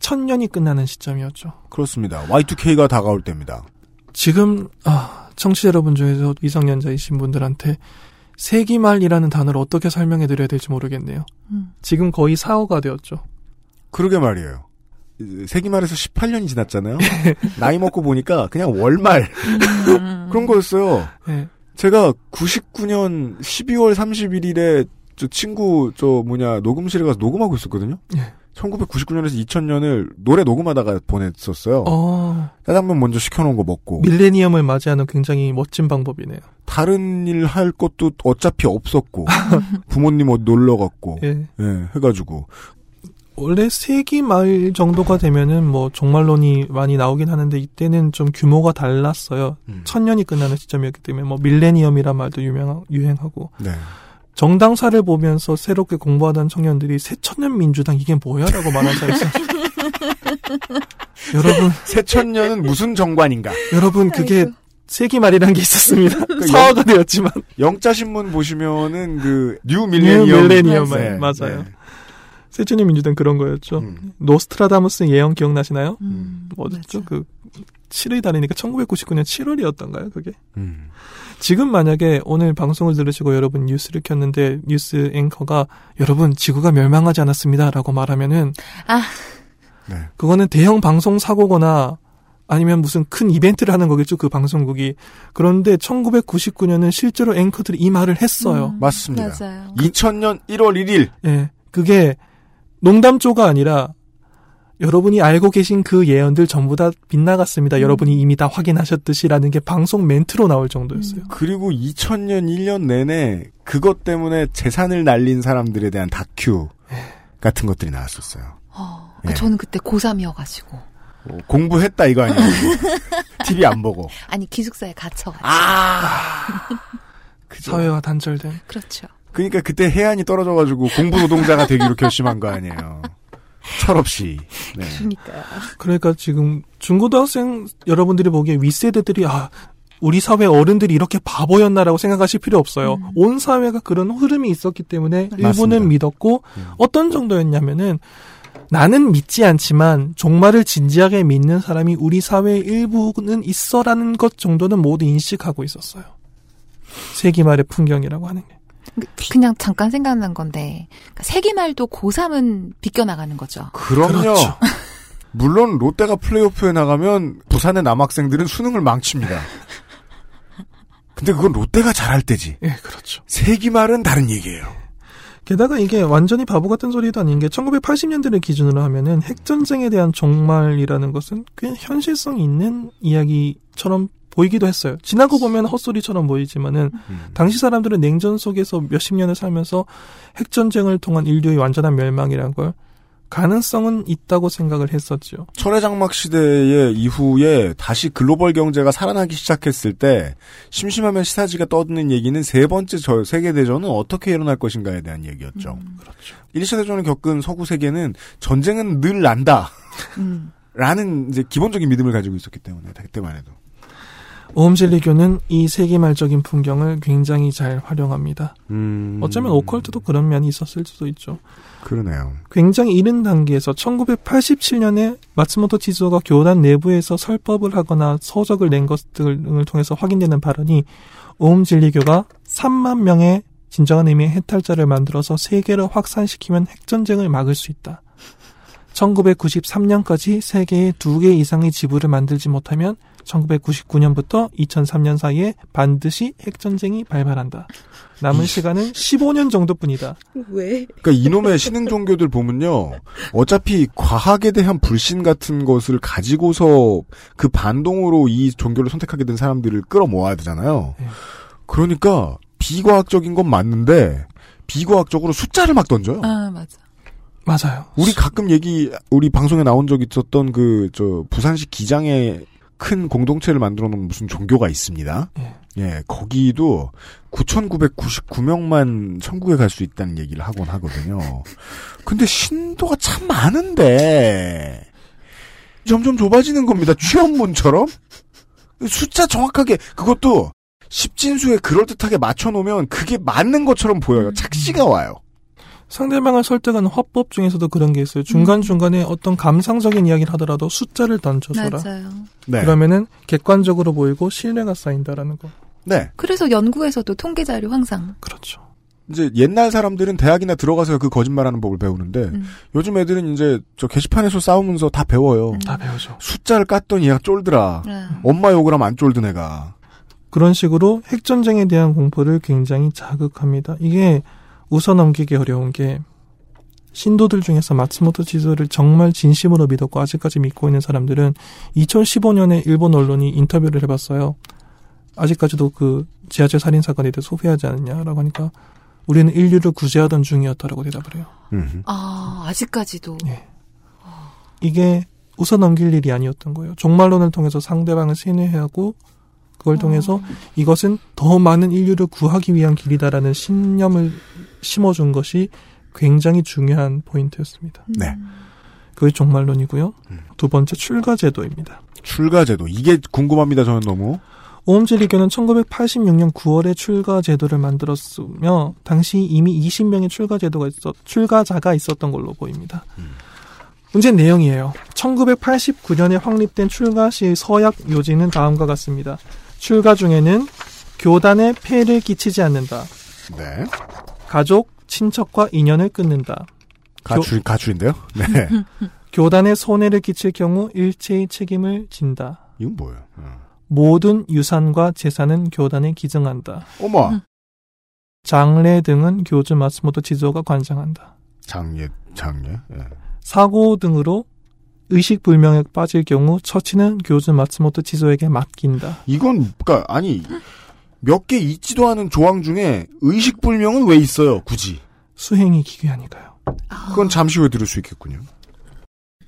천년이 끝나는 시점이었죠. 그렇습니다. Y2K가 다가올 때입니다. 지금 아, 청취자 여러분 중에서 미성년자이신 분들한테 세기 말이라는 단어를 어떻게 설명해 드려야 될지 모르겠네요. 음. 지금 거의 4호가 되었죠. 그러게 말이에요. 세기 말에서 18년이 지났잖아요. 나이 먹고 보니까 그냥 월말 그런 거였어요. 네. 제가 99년 12월 31일에 저 친구 저 뭐냐 녹음실에 가서 녹음하고 있었거든요. 네. 1999년에서 2000년을 노래 녹음하다가 보냈었어요. 어, 짜장면 먼저 시켜놓은 거 먹고 밀레니엄을 맞이하는 굉장히 멋진 방법이네요. 다른 일 할 것도 어차피 없었고 부모님 어디 놀러 갔고 예. 예, 해가지고 원래 세기 말 정도가 되면은 뭐 종말론이 많이 나오긴 하는데 이때는 좀 규모가 달랐어요. 음. 천년이 끝나는 시점이었기 때문에 뭐 밀레니엄이란 말도 유명 유행하고 네. 정당사를 보면서 새롭게 공부하던 청년들이 새천년 민주당 이게 뭐야라고 말한 사람이 있어요. 여러분 새천년은 무슨 정관인가? 여러분 그게 세기 말이란 게 있었습니다. 그 사어가 영- 되었지만 영자 신문 보시면은 그 New 밀레니엄 네, 맞아요. 네. 새천년 민주당 그런 거였죠. 음. 노스트라다무스 예언 기억나시나요? 음, 뭐였죠? 그 7의 달이니까 1999년 7월이었던가요, 그게? 음. 지금 만약에 오늘 방송을 들으시고 여러분 뉴스를 켰는데 뉴스 앵커가 여러분 지구가 멸망하지 않았습니다라고 말하면은 아. 네. 그거는 대형 방송 사고거나 아니면 무슨 큰 이벤트를 하는 거겠죠 그 방송국이 그런데 1999년은 실제로 앵커들이 이 말을 했어요. 맞습니다. 맞아요. 2000년 1월 1일 예, 그게 농담조가 아니라 여러분이 알고 계신 그 예언들 전부 다 빗나갔습니다. 여러분이 이미 다 확인하셨듯이라는 게 방송 멘트로 나올 정도였어요. 그리고 2000년 1년 내내 그것 때문에 재산을 날린 사람들에 대한 다큐 같은 것들이 나왔었어요. 어, 예. 저는 그때 고3이어가지고. 뭐 공부했다 이거 아니에요. TV 안 보고. 아니, 기숙사에 갇혀가지고. 사회와 단절된. 그렇죠. 그러니까 그때 해안이 떨어져가지고 공부 노동자가 되기로 결심한 거 아니에요. 철없이. 네. 그러니까요. 그러니까 지금 중고등학생 여러분들이 보기에 윗세대들이 아 우리 사회 어른들이 이렇게 바보였나라고 생각하실 필요 없어요. 온 사회가 그런 흐름이 있었기 때문에 일본은 맞습니다. 믿었고 어떤 정도였냐면은 나는 믿지 않지만 종말을 진지하게 믿는 사람이 우리 사회의 일부는 있어라는 것 정도는 모두 인식하고 있었어요. 세기 말의 풍경이라고 하는 게. 그냥 잠깐 생각난 건데 그러니까 세기말도 고3은 비껴나가는 거죠. 그럼요. 그렇죠. 물론 롯데가 플레이오프에 나가면 부산의 남학생들은 수능을 망칩니다. 근데 그건 롯데가 잘할 때지. 예, 그렇죠. 세기말은 다른 얘기예요. 게다가 이게 완전히 바보 같은 소리도 아닌 게 1980년대를 기준으로 하면은 핵전쟁에 대한 종말이라는 것은 꽤 현실성 있는 이야기처럼 보이기도 했어요. 지나고 보면 헛소리처럼 보이지만은 당시 사람들은 냉전 속에서 몇십 년을 살면서 핵 전쟁을 통한 인류의 완전한 멸망이라는 걸 가능성은 있다고 생각을 했었죠. 철의 장막 시대의 이후에 다시 글로벌 경제가 살아나기 시작했을 때 심심하면 시사지가 떠드는 얘기는 세 번째 저 세계 대전은 어떻게 일어날 것인가에 대한 얘기였죠. 그렇죠. 1차 대전을 겪은 서구 세계는 전쟁은 늘 난다. 라는 이제 기본적인 믿음을 가지고 있었기 때문에 그때만 해도 오음진리교는 이 세기말적인 풍경을 굉장히 잘 활용합니다. 음, 어쩌면 오컬트도 그런 면이 있었을 수도 있죠. 그러네요. 굉장히 이른 단계에서 1987년에 마츠모토 지조가 교단 내부에서 설법을 하거나 서적을 낸 것들을 통해서 확인되는 발언이 오음진리교가 3만 명의 진정한 의미의 해탈자를 만들어서 세계를 확산시키면 핵전쟁을 막을 수 있다. 1993년까지 세계에 두 개 이상의 지부를 만들지 못하면 1999년부터 2003년 사이에 반드시 핵전쟁이 발발한다. 남은 시간은 15년 정도뿐이다. 왜? 그러니까 이놈의 신흥 종교들 보면요. 어차피 과학에 대한 불신 같은 것을 가지고서 그 반동으로 이 종교를 선택하게 된 사람들을 끌어모아야 되잖아요. 그러니까 비과학적인 건 맞는데 비과학적으로 숫자를 막 던져요. 아, 맞아. 맞아요. 우리 가끔 얘기 우리 방송에 나온 적 있었던 그 저 부산시 기장에 큰 공동체를 만들어 놓은 무슨 종교가 있습니다. 예, 거기도 9,999명만 천국에 갈 수 있다는 얘기를 하곤 하거든요. 근데 신도가 참 많은데 점점 좁아지는 겁니다. 취업문처럼 숫자 정확하게 그것도 십진수에 그럴듯하게 맞춰 놓으면 그게 맞는 것처럼 보여요. 착시가 와요. 상대방을 설득하는 화법 중에서도 그런 게 있어요. 중간중간에 어떤 감상적인 이야기를 하더라도 숫자를 던져줘라. 맞아요. 네. 그러면은 객관적으로 보이고 신뢰가 쌓인다라는 거. 네. 그래서 연구에서도 통계 자료 항상 그렇죠. 이제 옛날 사람들은 대학이나 들어가서 그 거짓말하는 법을 배우는데 음. 요즘 애들은 이제 저 게시판에서 싸우면서 다 배워요. 다 배우죠. 숫자를 깠더니 얘가 쫄더라. 네. 엄마 욕을 하면 안 쫄던 애가. 그런 식으로 핵전쟁에 대한 공포를 굉장히 자극합니다. 이게 웃어 넘기기 어려운 게 신도들 중에서 마츠모토 지도를 정말 진심으로 믿었고 아직까지 믿고 있는 사람들은 2015년에 일본 언론이 인터뷰를 해봤어요. 아직까지도 그 지하철 살인 사건에 대해 소개하지 않느냐라고 하니까 우리는 인류를 구제하던 중이었다라고 대답을 해요. 아, 아직까지도. 이게 웃어 넘길 일이 아니었던 거예요. 종말론을 통해서 상대방을 세뇌하고 그걸 통해서 이것은 더 많은 인류를 구하기 위한 길이다라는 신념을 심어준 것이 굉장히 중요한 포인트였습니다. 네. 그게 종말론이고요. 두 번째 출가제도입니다. 출가제도 이게 궁금합니다. 저는 너무. 오음제리교는 1986년 9월에 출가제도를 만들었으며 당시 이미 20명의 출가제도가 있었 출가자가 있었던 걸로 보입니다. 문제는 내용이에요. 1989년에 확립된 출가 시의 서약 요지는 다음과 같습니다. 출가 중에는 교단에 폐를 끼치지 않는다. 네. 가족, 친척과 인연을 끊는다. 가출 가출인데요. 네. 교단에 손해를 끼칠 경우 일체의 책임을 진다. 이건 뭐예요? 모든 유산과 재산은 교단에 기증한다. 어머. 장례 등은 교주 마스모토 지조가 관장한다. 장례 장례. 예. 사고 등으로 의식 불명에 빠질 경우 처치는 교주 마츠모토 지조에게 맡긴다. 이건 그러니까 아니 몇 개 있지도 않은 조항 중에 의식 불명은 왜 있어요? 굳이. 수행이 기괴하니까요. 그건 잠시 후에 들을 수 있겠군요.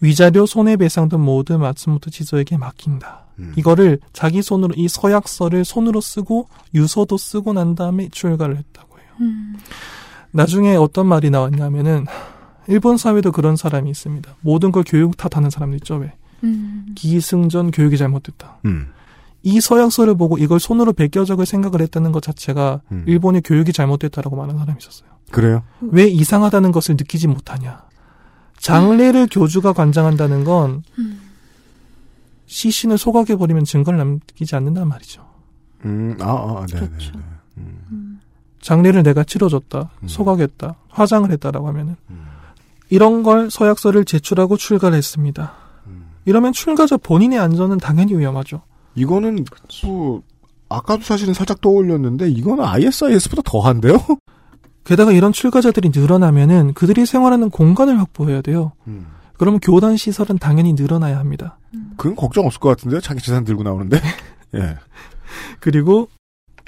위자료 손해배상 등 모두 마츠모토 지조에게 맡긴다. 이거를 자기 손으로 이 서약서를 손으로 쓰고 유서도 쓰고 난 다음에 출가를 했다고 해요. 나중에 어떤 말이 나왔냐면은 일본 사회도 그런 사람이 있습니다. 모든 걸 교육 탓하는 사람들 있죠, 왜? 음. 기승전 교육이 잘못됐다. 음. 이 서약서를 보고 이걸 손으로 베껴 적을 생각을 했다는 것 자체가 음. 일본의 교육이 잘못됐다라고 말하는 사람이 있었어요. 그래요? 왜 이상하다는 것을 느끼지 못하냐? 장례를 교주가 관장한다는 건 시신을 소각해 버리면 증거를 남기지 않는단 말이죠. 음, 아, 아, 네, 그렇죠. 네, 네. 장례를 내가 치러줬다, 소각했다, 화장을 했다라고 하면은 이런 걸 서약서를 제출하고 출가를 했습니다. 이러면 출가자 본인의 안전은 당연히 위험하죠. 이거는 뭐 아까도 사실은 살짝 떠올렸는데 이거는 ISIS보다 더한데요? 게다가 이런 출가자들이 늘어나면은 그들이 생활하는 공간을 확보해야 돼요. 그러면 교단 시설은 당연히 늘어나야 합니다. 그건 걱정 없을 것 같은데요? 자기 재산 들고 나오는데? 예. 그리고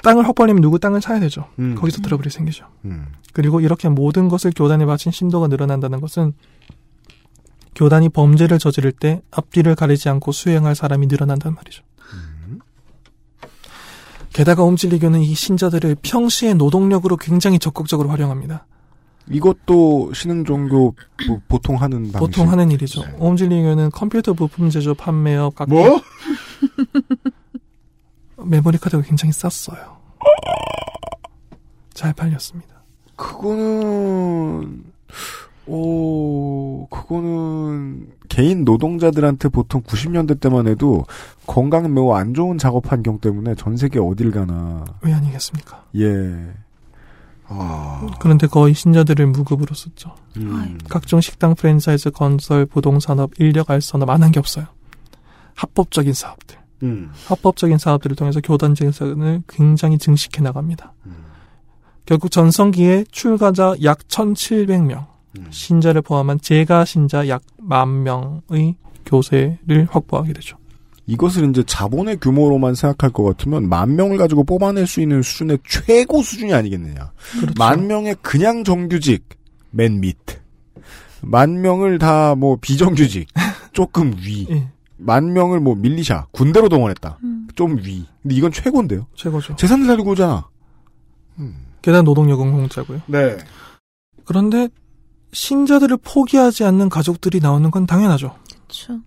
땅을 확보하려면 누구 땅을 사야 되죠. 음. 거기서 트러블이 생기죠. 음. 그리고 이렇게 모든 것을 교단에 바친 신도가 늘어난다는 것은 교단이 범죄를 저지를 때 앞뒤를 가리지 않고 수행할 사람이 늘어난단 말이죠. 게다가 옴질리교는 이 신자들을 평시의 노동력으로 굉장히 적극적으로 활용합니다. 이것도 신흥 종교 뭐 보통 하는 방식. 보통 하는 일이죠. 옴질리교는 컴퓨터 부품 제조 판매업 각 뭐? 메모리 카드가 굉장히 쌌어요. 잘 팔렸습니다. 그거는 오 그거는 개인 노동자들한테 보통 90년대 때만 해도 건강 매우 안 좋은 작업 환경 때문에 전 세계 어딜 가나 왜 아니겠습니까? 예. 아, 그런데 거의 신자들을 무급으로 썼죠. 음. 각종 식당 프랜차이즈 건설, 부동산업, 인력 알선업 안 한 게 없어요. 합법적인 사업들. 음. 합법적인 사업들을 통해서 교단 재산을 굉장히 증식해 나갑니다. 결국 전성기에 출가자 약 1,700명, 신자를 포함한 재가 신자 약 만 명의 교세를 확보하게 되죠. 이것을 이제 자본의 규모로만 생각할 것 같으면 만 명을 가지고 뽑아낼 수 있는 수준의 최고 수준이 아니겠느냐. 만 명의 그냥 정규직 맨 밑. 만 명을 다 뭐 비정규직 조금 위. 만 명을 뭐 밀리샤 군대로 동원했다. 좀 위. 근데 이건 최고인데요. 최고죠. 재산을 살리고 오잖아. 게다가 노동력은 공짜고요. 네. 그런데 신자들을 포기하지 않는 가족들이 나오는 건 당연하죠. 그렇죠.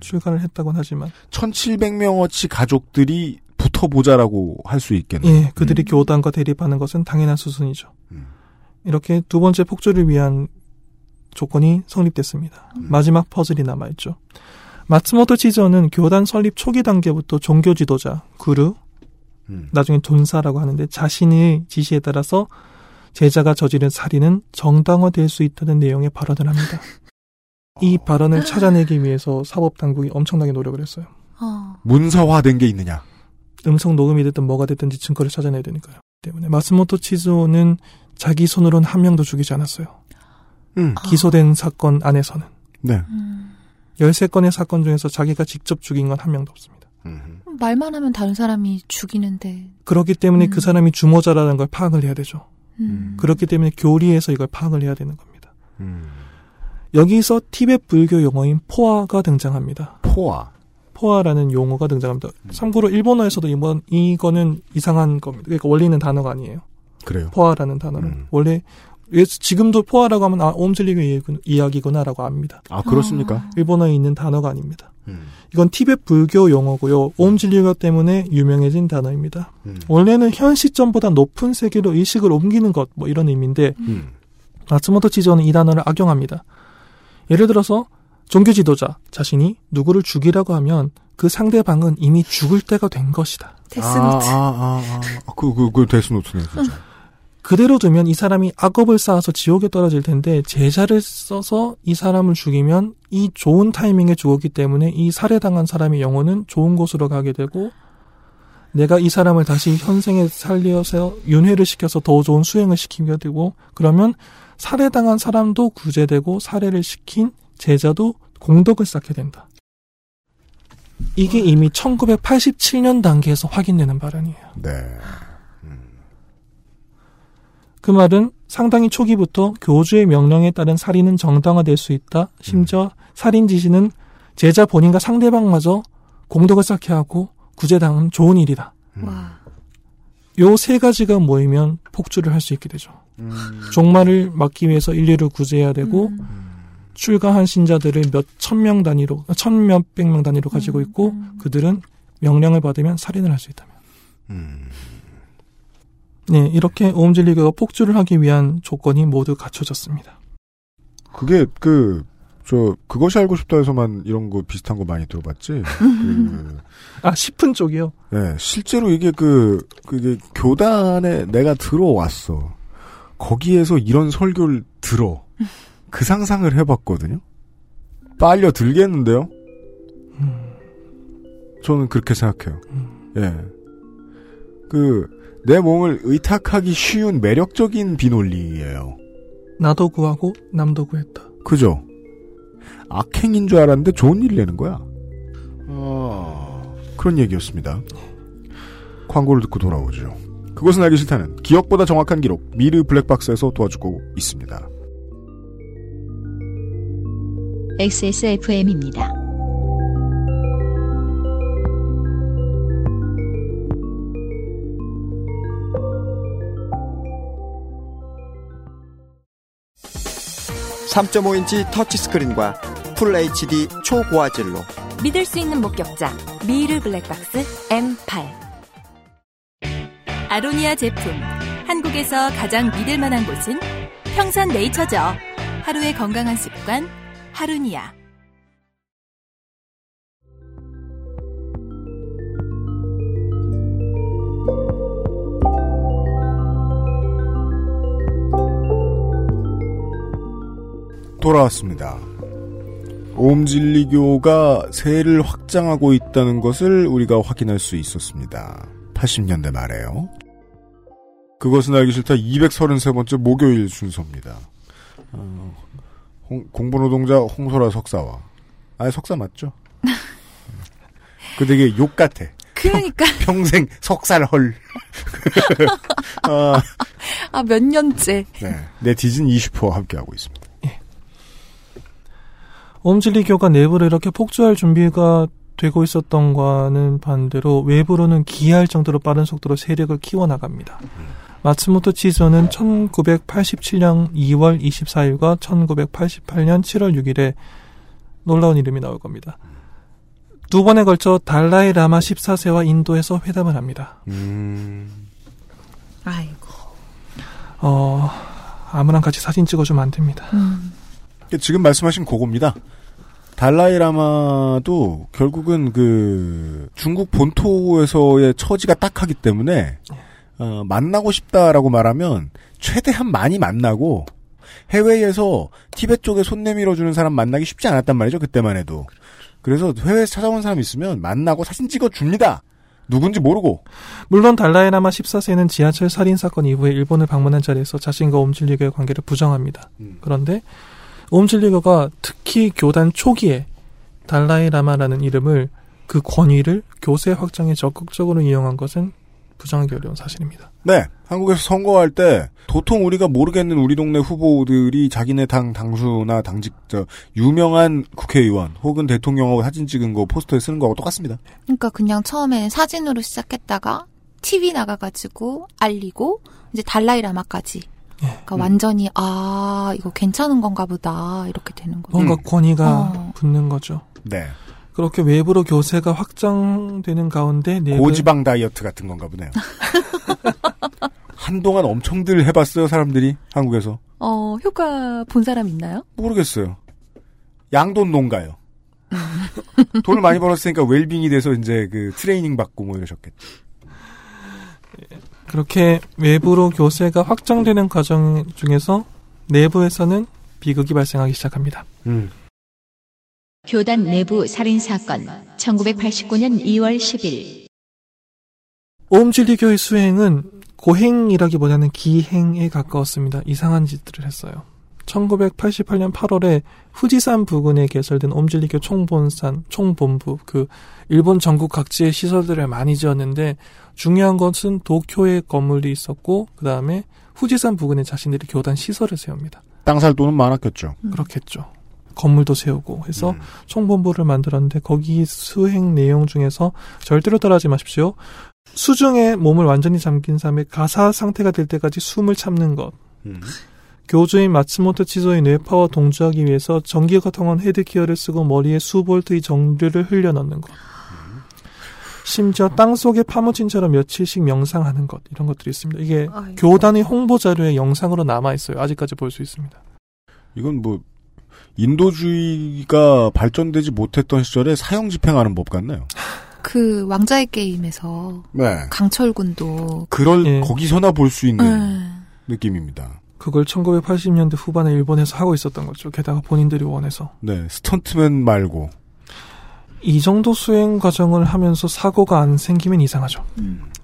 출가를 했다곤 하지만 1700명어치 가족들이 붙어보자라고 할 수 있겠네요. 예, 그들이 교단과 대립하는 것은 당연한 수순이죠. 이렇게 두 번째 폭주를 위한 조건이 성립됐습니다. 마지막 퍼즐이 남아있죠. 마츠모토 치저는 교단 설립 초기 단계부터 종교 지도자, 구루, 나중에 돈사라고 하는데 자신의 지시에 따라서 제자가 저지른 살인은 정당화될 수 있다는 내용의 발언을 합니다. 이 발언을 찾아내기 위해서 사법 당국이 엄청나게 노력을 했어요. 어. 문서화된 게 있느냐? 음성 녹음이 됐든 뭐가 됐든지 증거를 찾아내야 되니까요. 때문에 마스모토 치즈오는 자기 손으로는 한 명도 죽이지 않았어요. 음. 기소된 사건 안에서는 네. 13건의 사건 중에서 자기가 직접 죽인 건 한 명도 없습니다. 말만 하면 다른 사람이 죽이는데. 그렇기 때문에 그 사람이 주모자라는 걸 파악을 해야 되죠. 음. 그렇기 때문에 교리에서 이걸 파악을 해야 되는 겁니다. 여기서 티벳 불교 용어인 포아가 등장합니다. 포아. 포아라는 용어가 등장합니다. 참고로 일본어에서도 이번 이거는 이상한 겁니다. 그러니까 원래 있는 단어가 아니에요. 그래요. 포아라는 단어는 원래 예, 지금도 포아라고 하면 아 옴진리교 이야기구나라고 압니다. 아 그렇습니까? 일본어에 있는 단어가 아닙니다. 이건 티벳 불교 용어고요. 옴진리교 때문에 유명해진 단어입니다. 원래는 현 시점보다 높은 세계로 의식을 옮기는 것, 뭐 이런 의미인데, 마츠모토 치조는 이 단어를 악용합니다. 예를 들어서, 종교 지도자 자신이 누구를 죽이라고 하면 그 상대방은 이미 죽을 때가 된 것이다. 데스노트. 아, 아, 아, 아. 그, 그, 그 데스노트네, 진짜. 그대로 두면 이 사람이 악업을 쌓아서 지옥에 떨어질 텐데 제자를 써서 이 사람을 죽이면 이 좋은 타이밍에 죽었기 때문에 이 살해당한 사람의 영혼은 좋은 곳으로 가게 되고 내가 이 사람을 다시 현생에 살려서 윤회를 시켜서 더 좋은 수행을 시키게 되고 그러면 살해당한 사람도 구제되고 살해를 시킨 제자도 공덕을 쌓게 된다. 이게 이미 1987년 단계에서 확인되는 발언이에요. 네. 그 말은 상당히 초기부터 교주의 명령에 따른 살인은 정당화될 수 있다. 심지어 살인 지시는 제자 본인과 상대방마저 공덕을 쌓게 하고 구제당은 좋은 일이다. 요세 가지가 모이면 폭주를 할 수 있게 되죠. 종말을 막기 위해서 인류를 구제해야 되고 출가한 신자들을 몇 천 명 단위로 천 몇백 명 단위로 가지고 있고 그들은 명령을 받으면 살인을 할 수 있다면. 네, 이렇게 오음질리교가 폭주를 하기 위한 조건이 모두 갖춰졌습니다. 그게 그 저 그것이 알고 싶다에서만 이런 거 비슷한 거 많이 들어봤지. 그, 아 10분 쪽이요. 네, 실제로 이게 그 그게 교단에 내가 들어왔어. 거기에서 이런 설교를 들어. 그 상상을 해봤거든요. 빨려 들겠는데요. 저는 그렇게 생각해요. 예. 그 내 몸을 의탁하기 쉬운 매력적인 비논리예요. 나도 구하고 남도 구했다. 그죠? 악행인 줄 알았는데 좋은 일을 내는 거야. 그런 얘기였습니다. 광고를 듣고 돌아오죠. 그것은 알기 싫다는 기억보다 정확한 기록 미르 블랙박스에서 도와주고 있습니다. XSFM입니다. (3.5인치) 터치스크린과 풀 HD 초고화질로 믿을 수 있는 목격자 미르 블랙박스 M8 아로니아 제품. 한국에서 가장 믿을 만한 곳은 평산 네이처죠. 하루의 건강한 습관, 하루니아. 돌아왔습니다. 옴진리교가 세를 확장하고 있다는 것을 우리가 확인할 수 있었습니다. 80년대 말에요. 그것은 알기 싫다 233번째 목요일 순서입니다. 어, 홍- 공부노동자 홍소라 석사와 아 석사 맞죠? 그 되게 욕 같아. 그러니까 평 생 석사를 헐. 아, 아 몇 년째 네. 네티즌 20% 함께 하고 있습니다. 옴진리교가 내부를 이렇게 폭주할 준비가 되고 있었던 과는 반대로 외부로는 기이할 정도로 빠른 속도로 세력을 키워나갑니다. 마츠모토 치조는 1987년 2월 24일과 1988년 7월 6일에 놀라운 이름이 나올 겁니다. 두 번에 걸쳐 달라이 라마 14세와 인도에서 회담을 합니다. 아이고 어, 아무랑 같이 사진 찍어주면 안 됩니다. 지금 말씀하신 그겁니다. 달라이라마도 결국은 그 중국 본토에서의 처지가 딱하기 때문에 어, 만나고 싶다라고 말하면 최대한 많이 만나고 해외에서 티베트 쪽에 손 내밀어 주는 사람 만나기 쉽지 않았단 말이죠 그때만 해도 그래서 해외에서 찾아온 사람 있으면 만나고 사진 찍어 줍니다 누군지 모르고 물론 달라이라마 14세는 지하철 살인 사건 이후에 일본을 방문한 자리에서 자신과 옴질리교의 관계를 부정합니다. 그런데 옴질리교가 특히 교단 초기에 달라이라마라는 이름을 그 권위를 교세 확장에 적극적으로 이용한 것은 부정하기 어려운 사실입니다. 네, 한국에서 선거할 때 도통 우리가 모르겠는 우리 동네 후보들이 자기네 당 당수나 당직 저 유명한 국회의원 혹은 대통령하고 사진 찍은 거 포스터에 쓰는 거하고 똑같습니다. 그러니까 그냥 처음에는 사진으로 시작했다가 TV 나가가지고 알리고 이제 달라이라마까지. 그러니까 완전히 아 이거 괜찮은 건가 보다 이렇게 되는 거죠. 뭔가 권위가 어. 붙는 거죠. 네. 그렇게 외부로 교세가 확장되는 가운데 내부 고지방 다이어트 같은 건가 보네요. 한동안 엄청들 해봤어요 사람들이 한국에서 어 효과 본 사람 있나요? 모르겠어요. 양돈 농가요. 돈을 많이 벌었으니까 웰빙이 돼서 이제 그 트레이닝 받고 뭐 이러셨겠죠. 그렇게 외부로 교세가 확장되는 과정 중에서 내부에서는 비극이 발생하기 시작합니다. 교단 내부 살인 사건 1989년 2월 10일 오음진리교의 수행은 고행이라기보다는 기행에 가까웠습니다. 이상한 짓들을 했어요. 1988년 8월에 후지산 부근에 개설된 옴진리교 총본산, 총본부, 그, 일본 전국 각지의 시설들을 많이 지었는데, 중요한 것은 도쿄에 건물이 있었고, 그 다음에 후지산 부근에 자신들이 교단 시설을 세웁니다. 땅살 돈은 많았겠죠. 그렇겠죠. 건물도 세우고 해서 총본부를 만들었는데 거기 수행 내용 중에서 절대로 따라하지 마십시오. 수중에 몸을 완전히 잠긴 삶에 가사 상태가 될 때까지 숨을 참는 것. 교주인 마츠모토 치소의 뇌파와 동조하기 위해서 전기가 통한 헤드기어를 쓰고 머리에 수볼트의 정류를 흘려 넣는 것. 심지어 땅 속에 파묻힌처럼 며칠씩 명상하는 것 이런 것들이 있습니다. 이게 아이고. 교단의 홍보 자료에 영상으로 남아 있어요. 아직까지 볼 수 있습니다. 이건 뭐 인도주의가 발전되지 못했던 시절에 사형 집행하는 법 같나요? 그 왕자의 게임에서 네. 강철군도 그럴 예. 거기서나 볼 수 있는 네. 느낌입니다. 그걸 1980년대 후반에 일본에서 하고 있었던 거죠. 게다가 본인들이 원해서. 네, 스턴트맨 말고 이 정도 수행 과정을 하면서 사고가 안 생기면 이상하죠.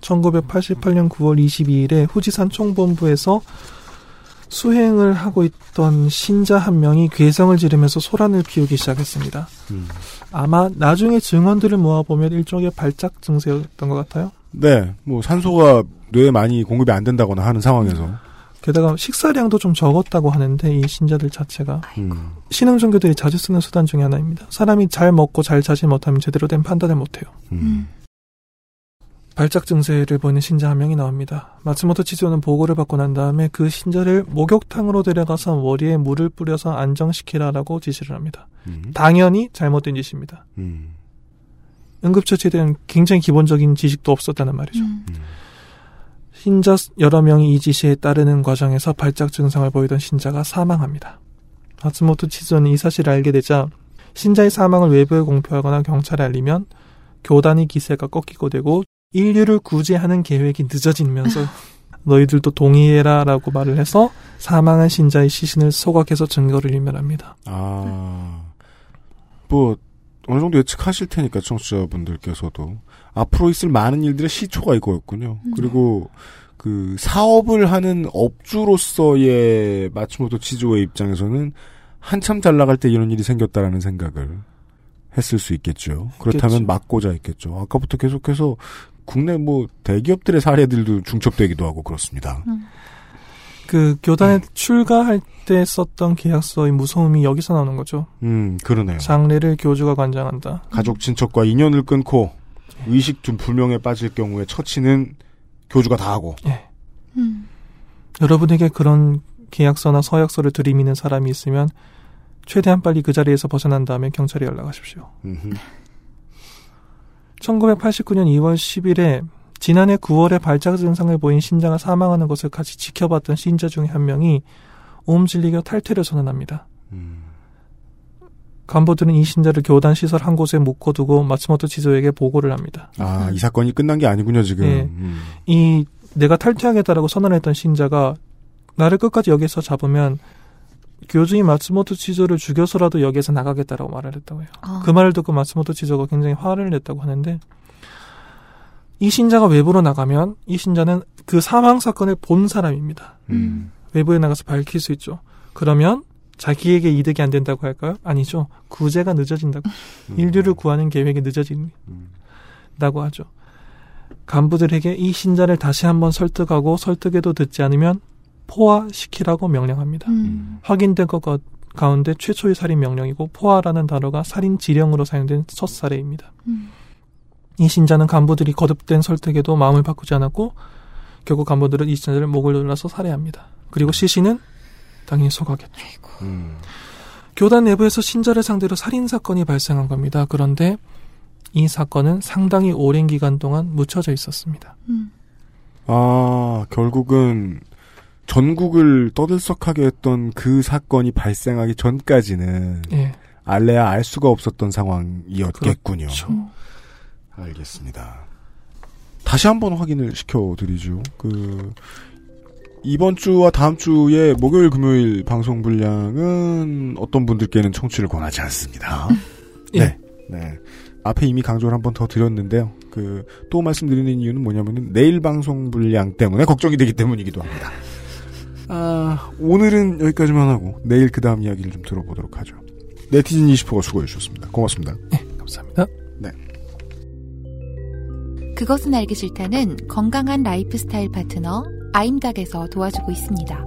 1988년 9월 22일에 후지산 총본부에서 수행을 하고 있던 신자 한 명이 괴성을 지르면서 소란을 피우기 시작했습니다. 아마 나중에 증언들을 모아보면 일종의 발작 증세였던 것 같아요. 네, 뭐 산소가 뇌에 많이 공급이 안 된다거나 하는 상황에서 게다가 식사량도 좀 적었다고 하는데 이 신자들 자체가 음. 신흥 종교들이 자주 쓰는 수단 중에 하나입니다. 사람이 잘 먹고 잘 자지 못하면 제대로 된 판단을 못해요. 음. 발작 증세를 보이는 신자 한 명이 나옵니다. 마츠모토 치즈오는 보고를 받고 난 다음에 그 신자를 목욕탕으로 데려가서 머리에 물을 뿌려서 안정시키라라고 지시를 합니다. 당연히 잘못된 짓입니다. 음. 응급처치에 대한 굉장히 기본적인 지식도 없었다는 말이죠. 신자 여러 명이 이 지시에 따르는 과정에서 발작 증상을 보이던 신자가 사망합니다. 마츠모토 치즈오는 이 사실을 알게 되자 신자의 사망을 외부에 공표하거나 경찰에 알리면 교단의 기세가 꺾이고 되고 인류를 구제하는 계획이 늦어지면서 너희들도 동의해라 라고 말을 해서 사망한 신자의 시신을 소각해서 증거를 인멸합니다. 아, 뭐 어느 정도 예측하실 테니까 청취자분들께서도 앞으로 있을 많은 일들의 시초가 이거였군요. 그리고 그 사업을 하는 업주로서의 마츠모토 치즈오의 입장에서는 한참 잘 나갈 때 이런 일이 생겼다라는 생각을 했을 수 있겠죠. 그렇다면 그렇죠. 막고자 했겠죠. 아까부터 계속해서 국내 뭐 대기업들의 사례들도 중첩되기도 하고 그렇습니다. 그 교단에 출가할 때 썼던 계약서의 무서움이 여기서 나오는 거죠. 음, 그러네요. 장례를 교주가 관장한다. 가족 친척과 인연을 끊고 의식 좀 불명에 빠질 경우에 처치는 교주가 다 하고. 여러분에게 그런 계약서나 서약서를 들이미는 사람이 있으면 최대한 빨리 그 자리에서 벗어난 다음에 경찰에 연락하십시오. 음흠. 1989년 2월 10일에 지난해 9월에 발작 증상을 보인 신자가 사망하는 것을 같이 지켜봤던 신자 중에 한 명이 옴질리겨 탈퇴를 선언합니다. 간부들은 이 신자를 교단 시설 한 곳에 묶어두고 마츠모토 치조에게 보고를 합니다. 아, 이 사건이 끝난 게 아니군요, 지금. 예. 음. 이 내가 탈퇴하겠다라고 선언했던 신자가 나를 끝까지 여기서 잡으면 교주인 마츠모토 치조를 죽여서라도 여기에서 나가겠다라고 말을 했다고 해요. 아. 그 말을 듣고 마츠모토 치조가 굉장히 화를 냈다고 하는데 이 신자가 외부로 나가면 이 신자는 그 사망 사건을 본 사람입니다. 음. 외부에 나가서 밝힐 수 있죠. 그러면 자기에게 이득이 안 된다고 할까요? 아니죠. 구제가 늦어진다고. 인류를 구하는 계획이 늦어진다고 하죠. 간부들에게 이 신자를 다시 한번 설득하고 설득에도 듣지 않으면 포화시키라고 명령합니다. 확인된 것 가- 가운데 최초의 살인 명령이고 포화라는 단어가 살인 지령으로 사용된 첫 사례입니다. 이 신자는 간부들이 거듭된 설득에도 마음을 바꾸지 않았고 결국 간부들은 이 신자를 목을 눌러서 살해합니다. 그리고 시신은 당연히 소각했죠. 음. 교단 내부에서 신자를 상대로 살인 사건이 발생한 겁니다. 그런데 이 사건은 상당히 오랜 기간 동안 묻혀져 있었습니다. 아, 결국은 전국을 떠들썩하게 했던 그 사건이 발생하기 전까지는 예. 알래야 알 수가 없었던 상황이었겠군요. 그렇죠. 알겠습니다. 다시 한번 확인을 시켜드리죠. 그 이번 주와 다음 주에 목요일 금요일 방송 분량은 어떤 분들께는 청취를 권하지 않습니다. 네, 네. 앞에 이미 강조를 한 번 더 드렸는데요. 그 또 말씀드리는 이유는 뭐냐면은 내일 방송 분량 때문에 걱정이 되기 때문이기도 합니다. 아, 오늘은 여기까지만 하고 내일 그 다음 이야기를 좀 들어보도록 하죠. 네티즌 20호가 수고해 주셨습니다. 고맙습니다. 감사합니다. 네. 그것은 알기 싫다는 건강한 라이프 스타일 파트너 아임닭에서 도와주고 있습니다.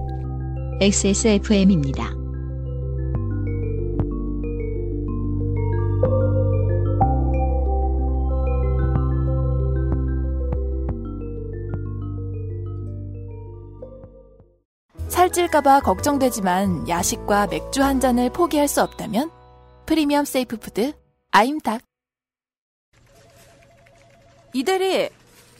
XSFM입니다. 살찔까봐 걱정되지만 야식과 맥주 한 잔을 포기할 수 없다면 프리미엄 safe food 아임닭. 이대리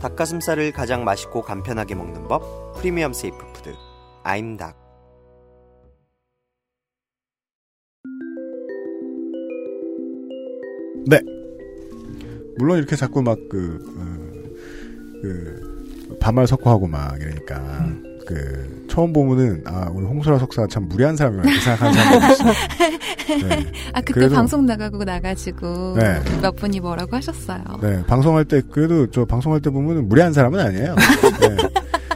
닭가슴살을 가장 맛있고 간편하게 먹는 법 프리미엄 safe food 아임닭 네. 물론 이렇게 자꾸 막 그, 어, 그, 반말 섞어하고 막 이러니까, 그, 처음 보면은, 아, 우리 홍소라 석사 참 무리한 사람이라 이렇게 생각하는 사람이 있어요. 네. 아 그때 그래도- 방송 나가고 나가지고 네. 몇 분이 뭐라고 하셨어요. 네, 방송할 때, 그래도 저 방송할 때 보면은 무리한 사람은 아니에요. 네.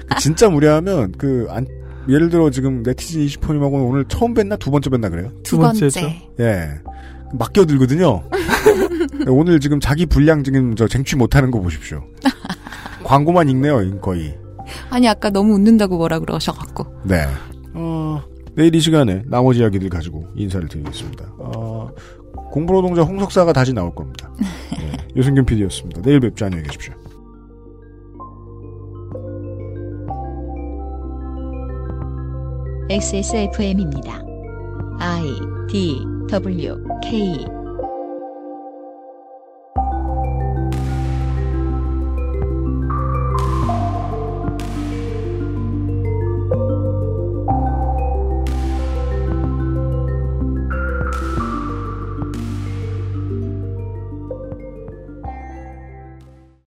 그 진짜 무리하면, 그, 안, 예를 들어 지금 네티즌 20호님하고는 오늘 처음 뵀나 두 번째 뵀나 그래요? 두 번째죠. 예. 막 끼어들거든요. 오늘 지금 자기 분량 지금 저 쟁취 못하는 거 보십시오. 광고만 읽네요, 거의. 아니 아까 너무 웃는다고 뭐라 그러셔갖고. 네. 어, 내일 이 시간에 나머지 이야기들 가지고 인사를 드리겠습니다. 어, 공부노동자 홍석사가 다시 나올 겁니다. 네, 유승균 PD였습니다. 내일 뵙죠. 안녕히 계십시오. XSFM입니다. I D W K